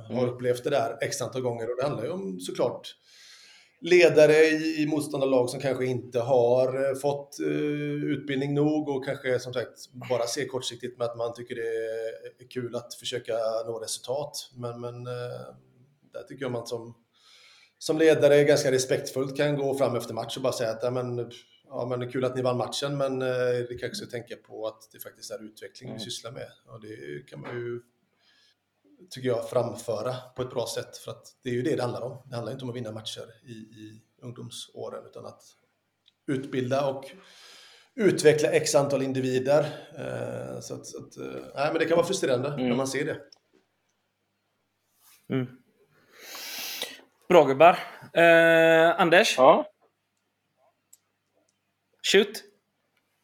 har mm. upplevt det där x antal gånger. Och det handlar ju om såklart ledare i, i motståndarlag som kanske inte har eh, fått uh, utbildning nog och kanske som sagt bara ser kortsiktigt med att man tycker det är kul att försöka nå resultat. Men, men uh, där tycker jag man som, som ledare ganska respektfullt kan gå fram efter match och bara säga att men, ja, men det är kul att ni vann matchen, men eh, vi kanske ska tänka på att det faktiskt är utveckling mm. vi sysslar med. Och det kan man ju, tycker jag, framföra på ett bra sätt. För att det är ju det det handlar om. Det handlar inte om att vinna matcher i, i ungdomsåren, utan att utbilda och utveckla x antal individer. Eh, så att, så att eh, nej, men det kan vara frustrerande mm. när man ser det. Mm. Bra gubbar. Eh, Anders? Ja? Shoot!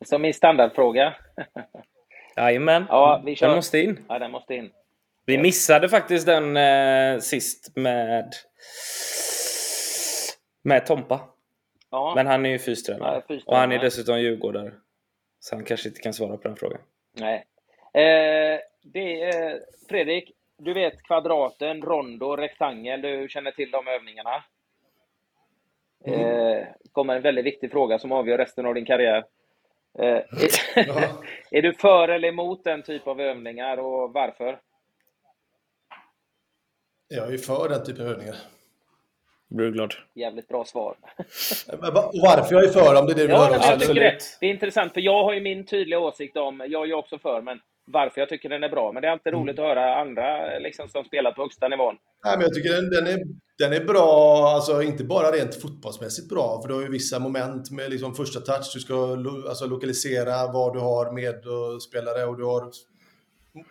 Som min standardfråga. *laughs* Jajamän, ja, vi kör. den måste in. Ja, den måste in. Vi missade faktiskt den eh, sist med med Tompa. Ja. Men han är ju fystränare. Ja, och han är dessutom djurgårdare. Så han kanske inte kan svara på den frågan. Nej. Eh, det är, Fredrik, du vet kvadraten, rondo, rektangel. Du känner till de övningarna? Mm. Eh, kommer en väldigt viktig fråga som avgör resten av din karriär. Eh, *laughs* *laughs* är, du för eller emot den typ av övningar och varför? Jag är för den typen av övningar. Blir glad? Jävligt bra svar. *laughs* Och varför jag är för om det är det du ja, jag tycker det. det är intressant, för jag har ju min tydliga åsikt om, jag är också för, men varför jag tycker den är bra. Men det är alltid mm. roligt att höra andra liksom, som spelar på högsta nivån. Nej, men jag tycker den, den, är, den är bra, alltså inte bara rent fotbollsmässigt bra, för du har ju vissa moment med liksom första touch, du ska lo, alltså, lokalisera vad du har med och spelare och du har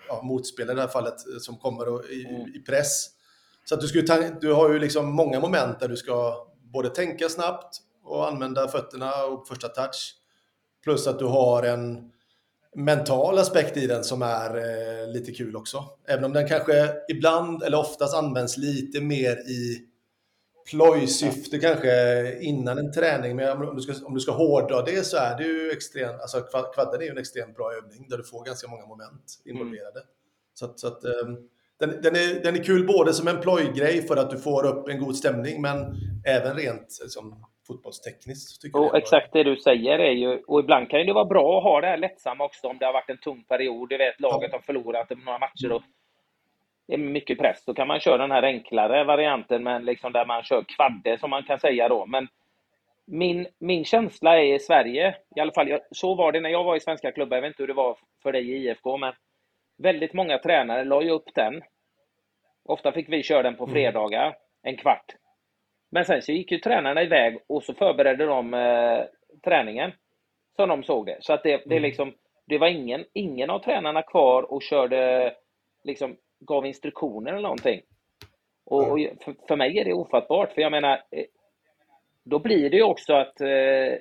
ja, motspelare i det här fallet som kommer och, i, mm. i, press. Så att du, ska du har ju liksom många moment där du ska både tänka snabbt och använda fötterna och första touch. Plus att du har en mental aspekt i den som är eh, lite kul också. Även om den kanske ibland eller oftast används lite mer i plojsyfte kanske innan en träning. Men om du ska, om du ska hårdra det så är det ju extremt, alltså kvadden är ju en extremt bra övning där du får ganska många moment involverade. Mm. Så att, så att um, den, den, är, den är kul både som en plojgrej för att du får upp en god stämning men även rent liksom, fotbollstekniskt. Tycker och exakt det du säger är ju, och ibland kan det vara bra att ha det här lättsamma också om det har varit en tung period. Du vet, laget ja. har förlorat några matcher och det är mycket press. Då kan man köra den här enklare varianten, men liksom där man kör kvadde som man kan säga då. Men min, min känsla är i Sverige, i alla fall så var det när jag var i svenska klubbar, jag vet inte hur det var för dig i IFK, men väldigt många tränare la ju upp den. Ofta fick vi köra den på mm. fredagar, en kvart. Men sen så gick ju tränarna iväg och så förberedde de eh, träningen som de såg det. Så att det, det, mm. liksom, det var ingen, ingen av tränarna kvar och körde, liksom, gav instruktioner eller någonting. Och, och för, för, mig är det ofattbart, för jag menar, eh, då blir det ju också att eh,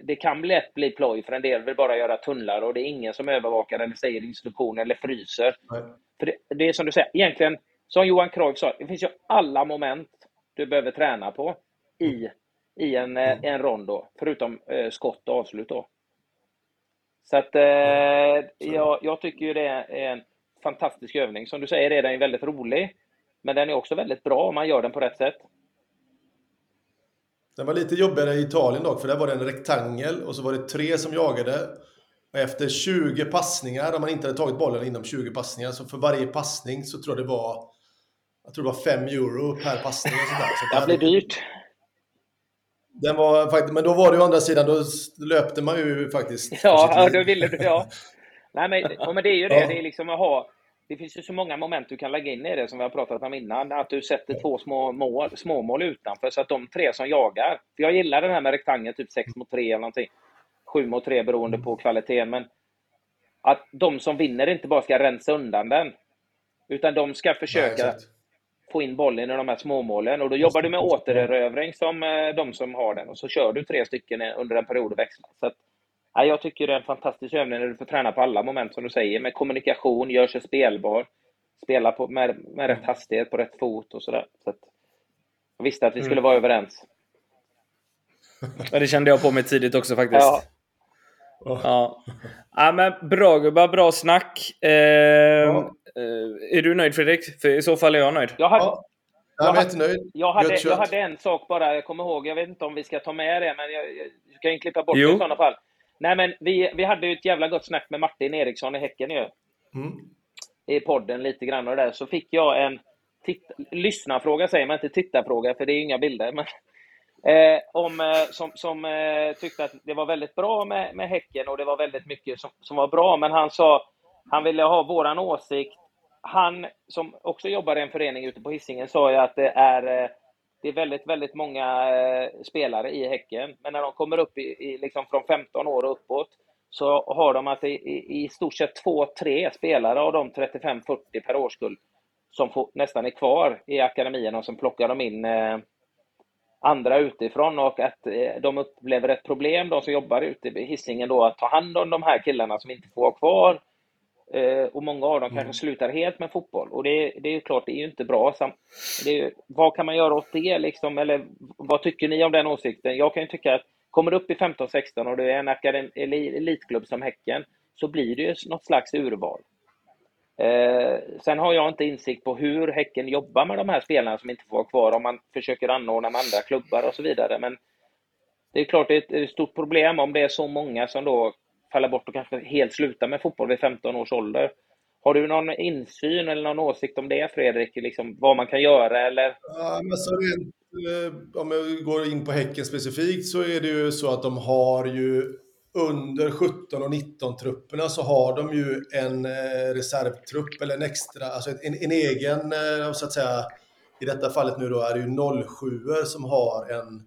det kan lätt bli ploj, för en del vill bara göra tunnlar och det är ingen som övervakar eller säger instruktioner eller fryser. För det, det är som du säger, egentligen som Johan Cruyff sa, det finns ju alla moment du behöver träna på i, i en, eh, en rond då, förutom eh, skott och avslut då. Så att eh, jag, jag tycker ju det är en fantastisk övning. Som du säger är den väldigt rolig, men den är också väldigt bra om man gör den på rätt sätt. Den var lite jobbigare i Italien dock, för där var det en rektangel och så var det tre som jagade. Och efter 20 passningar, om man inte hade tagit bollen inom 20 passningar, så för varje passning så tror jag det var jag tror det var 5 euro per passning. Och sådär. Så det blir dyrt. Den var, men då var det å andra sidan, då löpte man ju faktiskt. Ja, då ville du, ja. Nej, men, men det är ju det. Ja. Det, är liksom att ha, det finns ju så många moment du kan lägga in i det som vi har pratat om innan. Att du sätter två små mål, småmål utanför så att de tre som jagar. För jag gillar den här med rektangel, typ 6 mot 3 eller någonting. 7 mot 3 beroende på kvaliteten. Men att de som vinner inte bara ska rensa undan den. Utan de ska försöka Nej, få in bollen i de här småmålen. Och då jobbar du med återerövring som eh, de som har den. Och så kör du tre stycken under en period och växlar. Så att, ja, jag tycker det är en fantastisk övning när du får träna på alla moment som du säger. Med kommunikation, gör sig spelbar. Spela på, med, med rätt hastighet, på rätt fot och sådär. Så att, jag visste att vi skulle mm. vara överens. *laughs* Ja, det kände jag på mig tidigt också faktiskt. Ja. Ja. ja, men bra gubbar, bra snack. Eh, ja. Eh, är du nöjd Fredrik? För i så fall är jag nöjd. Jag, hade, ja. jag, jag nöjd. Jag hade, jag hade en sak bara, jag kommer ihåg, jag vet inte om vi ska ta med det, men jag, jag kan ju klippa bort jo. det i sådana fall. Nej, men vi, vi hade ju ett jävla gott snack med Martin Eriksson i Häcken ju. Mm. I podden lite grann och där. Så fick jag en lyssnarfråga, säger man inte tittarfråga, för det är inga bilder. Men Eh, om, eh, som som eh, tyckte att det var väldigt bra med, med Häcken och det var väldigt mycket som, som var bra. Men han sa, han ville ha våran åsikt. Han som också jobbar i en förening ute på Hisingen sa ju att det är, eh, det är väldigt, väldigt många eh, spelare i Häcken. Men när de kommer upp i, i liksom från 15 år och uppåt så har de alltså i, i, i stort sett två, tre spelare av de 35-40 per årskull som får, nästan är kvar i akademin och som plockar de in eh, andra utifrån och att eh, de upplever ett problem, de som jobbar ute i Hisingen då, att ta hand om de här killarna som inte får vara kvar. Eh, och många av dem mm. kanske slutar helt med fotboll. Och det, det är klart, det är ju inte bra. Är, vad kan man göra åt det liksom? Eller vad tycker ni om den åsikten? Jag kan ju tycka att kommer du upp i 15-16 och du är en akadem, elitklubb som Häcken, så blir det ju något slags urval. Eh, sen har jag inte insikt på hur Häcken jobbar med de här spelarna som inte får vara kvar, om man försöker anordna med andra klubbar och så vidare. Men det är klart det är ett stort problem om det är så många som då falla bort och kanske helt sluta med fotboll vid 15 års ålder. Har du någon insyn eller någon åsikt om det, Fredrik? Liksom, vad man kan göra eller? Ja, men så rent, eh, om jag går in på Häcken specifikt så är det ju så att de har ju under 17 och 19-trupperna så har de ju en eh, reservtrupp eller en extra, alltså en, en egen, eh, så att säga, i detta fallet nu då är det ju 07 som har en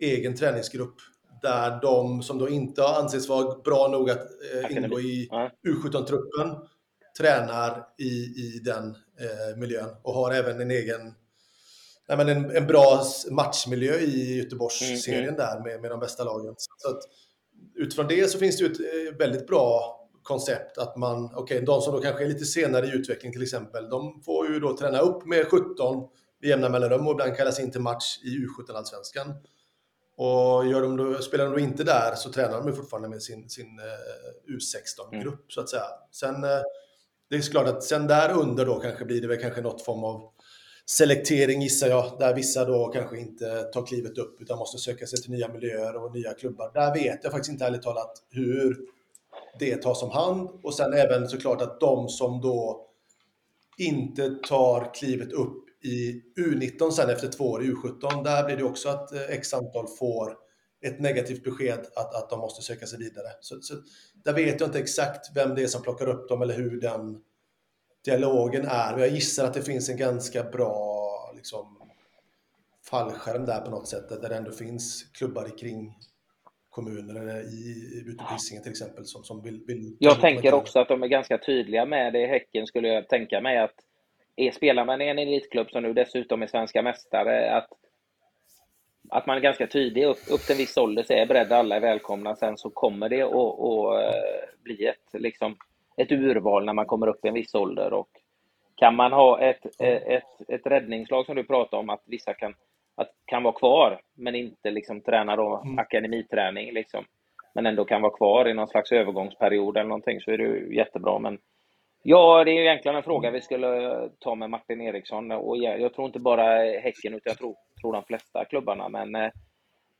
egen träningsgrupp där de som då inte har ansetts vara bra nog att eh, ingå i U17-truppen tränar i, i den eh, miljön och har även en egen nej, men en, en bra matchmiljö i Göteborgsserien mm, mm. där med, med de bästa lagen. Så att, utifrån det så finns det ju ett eh, väldigt bra koncept att man, okej, okay, de som då kanske är lite senare i utveckling till exempel, de får ju då träna upp med 17 vid jämna mellanrum och ibland kallas in till match i U17-allsvenskan. Och gör de då, spelar de då inte där så tränar de fortfarande med sin, sin uh, U16-grupp mm. så att säga. Sen, uh, det är klart att sen där under då kanske blir det väl kanske något form av selektering gissar jag, där vissa då kanske inte tar klivet upp utan måste söka sig till nya miljöer och nya klubbar. Där vet jag faktiskt inte ärligt talat hur det tas om hand och sen även såklart att de som då inte tar klivet upp i U19 sen efter två år i U17, där blir det också att eh, x antal får ett negativt besked att, att de måste söka sig vidare. Så, så där vet jag inte exakt vem det är som plockar upp dem eller hur den dialogen är. Men jag gissar att det finns en ganska bra liksom, fallskärm där på något sätt, där det ändå finns klubbar kring kommuner eller i, ute på Hisingen till exempel som, som vill, vill Jag tänker också att de är ganska tydliga med det i Häcken skulle jag tänka mig att är, spelar man i en elitklubb som nu dessutom är svenska mästare att att man är ganska tydlig upp, upp till en viss ålder så är beredda, alla är välkomna. Sen så kommer det att, att bli ett, liksom, ett urval när man kommer upp i en viss ålder. Och kan man ha ett, ett, ett räddningslag som du pratar om, att vissa kan, att, kan vara kvar, men inte liksom träna då Mm. akademiträning, liksom, men ändå kan vara kvar i någon slags övergångsperiod eller någonting, så är det jättebra. Men ja, det är ju egentligen en fråga vi skulle ta med Martin Eriksson. Och jag, tror inte bara Häcken, utan jag tror, tror de flesta klubbarna. Men eh,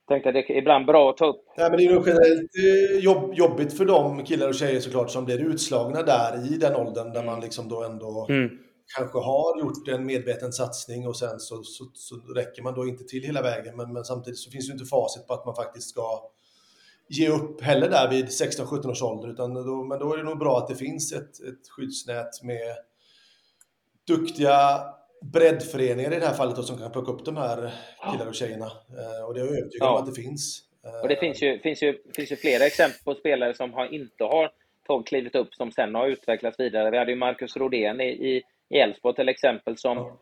tänkte att det är ibland bra att ta upp. Nej, men det är nog generellt eh, jobb, jobbigt för de killar och tjejer såklart som blir utslagna där i den åldern där man liksom då ändå Mm. kanske har gjort en medveten satsning och sen så, så, så räcker man då inte till hela vägen. Men, men samtidigt så finns det ju inte facit på att man faktiskt ska ge upp heller där vid 16-17 års ålder. Utan då, men då är det nog bra att det finns ett, ett skyddsnät med duktiga breddföreningar i det här fallet då, som kan plocka upp de här killar och tjejerna. Eh, och det är jag övertygad om Ja. att det finns. Eh, Och det finns ju, finns ju, finns ju flera exempel på spelare som har, inte har tagit klivit upp, som sen har utvecklats vidare. Vi hade ju Marcus Rodén i, Elfsborg till exempel, som Ja.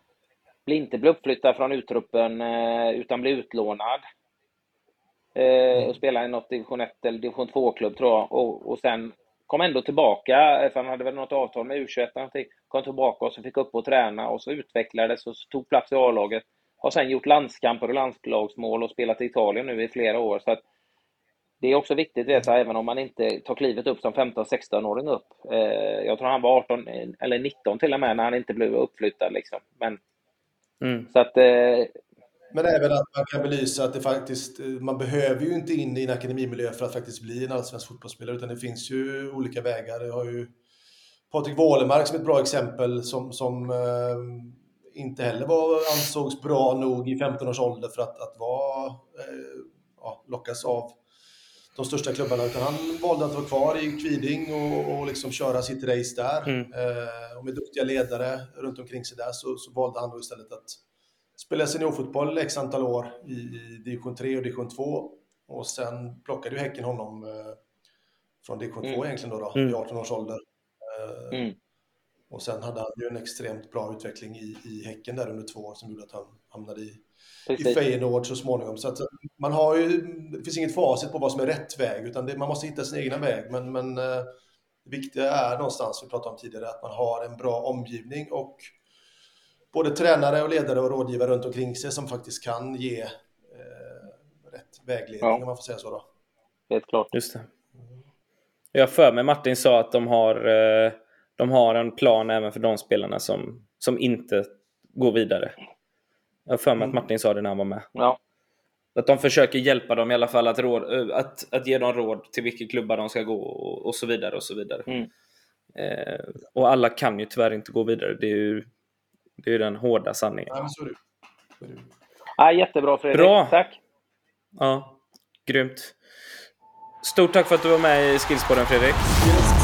inte blev uppflyttad från uttruppen, eh, utan blir utlånad. Eh, och spelar i något division 1 eller division 2-klubb tror jag. Och, och sen kom ändå tillbaka, eh, för han hade väl något avtal med U21 eller någonting. Kom tillbaka och så fick upp och träna och så utvecklades och så tog plats i A-laget. Har sen gjort landskamper och landslagsmål och spelat i Italien nu i flera år. Så att det är också viktigt att veta, även om man inte tar klivet upp som 15-16-åring upp. Eh, jag tror han var 18 eh, eller 19 till och med när han inte blev uppflyttad. Liksom. Men, Mm. så att, eh, Men även att man kan belysa att det faktiskt, man behöver ju inte in i en akademimiljö för att faktiskt bli en allsvensk fotbollsspelare, utan det finns ju olika vägar. Jag har ju Patrik Wålemark som ett bra exempel som, som eh, inte heller var, ansågs bra nog i 15 års ålder för att, att vara, eh, ja, lockas av de största klubbarna, utan han valde att vara kvar i Kviding och, och liksom köra sitt race där. Mm. Eh, och med duktiga ledare runt omkring sig där så, så valde han då istället att spela seniorfotboll x antal år i, i division 3 och division 2. Och sen plockade ju Häcken honom eh, från division 2 Mm. egentligen då, då Mm. vid 18 års ålder. Eh, mm, Och sen hade han ju en extremt bra utveckling i, i Häcken där under två år som gjorde att han hamnade i, i. Feyenoord så småningom. Så att eh, man har ju, det finns inget facit på vad som är rätt väg, utan det, man måste hitta sin egna väg. Men, men det viktiga är någonstans, vi pratade om tidigare, att man har en bra omgivning och både tränare och ledare och rådgivare runt omkring sig som faktiskt kan ge eh, rätt vägledning, Ja. om man får säga så. Då. Helt klart. Just det. Jag för mig Martin sa att de har, eh, de har en plan även för de spelarna som, som inte går vidare. Jag för mig att Mm. Martin sa det när han var med. Ja, Att de försöker hjälpa dem i alla fall att, råd, eh, att, att ge dem råd till vilka klubbar de ska gå och, och så vidare. och så vidare. Mm. Eh, och alla kan ju tyvärr inte gå vidare. Det är ju, det är ju den hårda sanningen. Men så är det. Så är det. ja jättebra Fredrik. Bra. Tack. Ja, grymt. Stort tack för att du var med i Skillspodden Fredrik. Yes.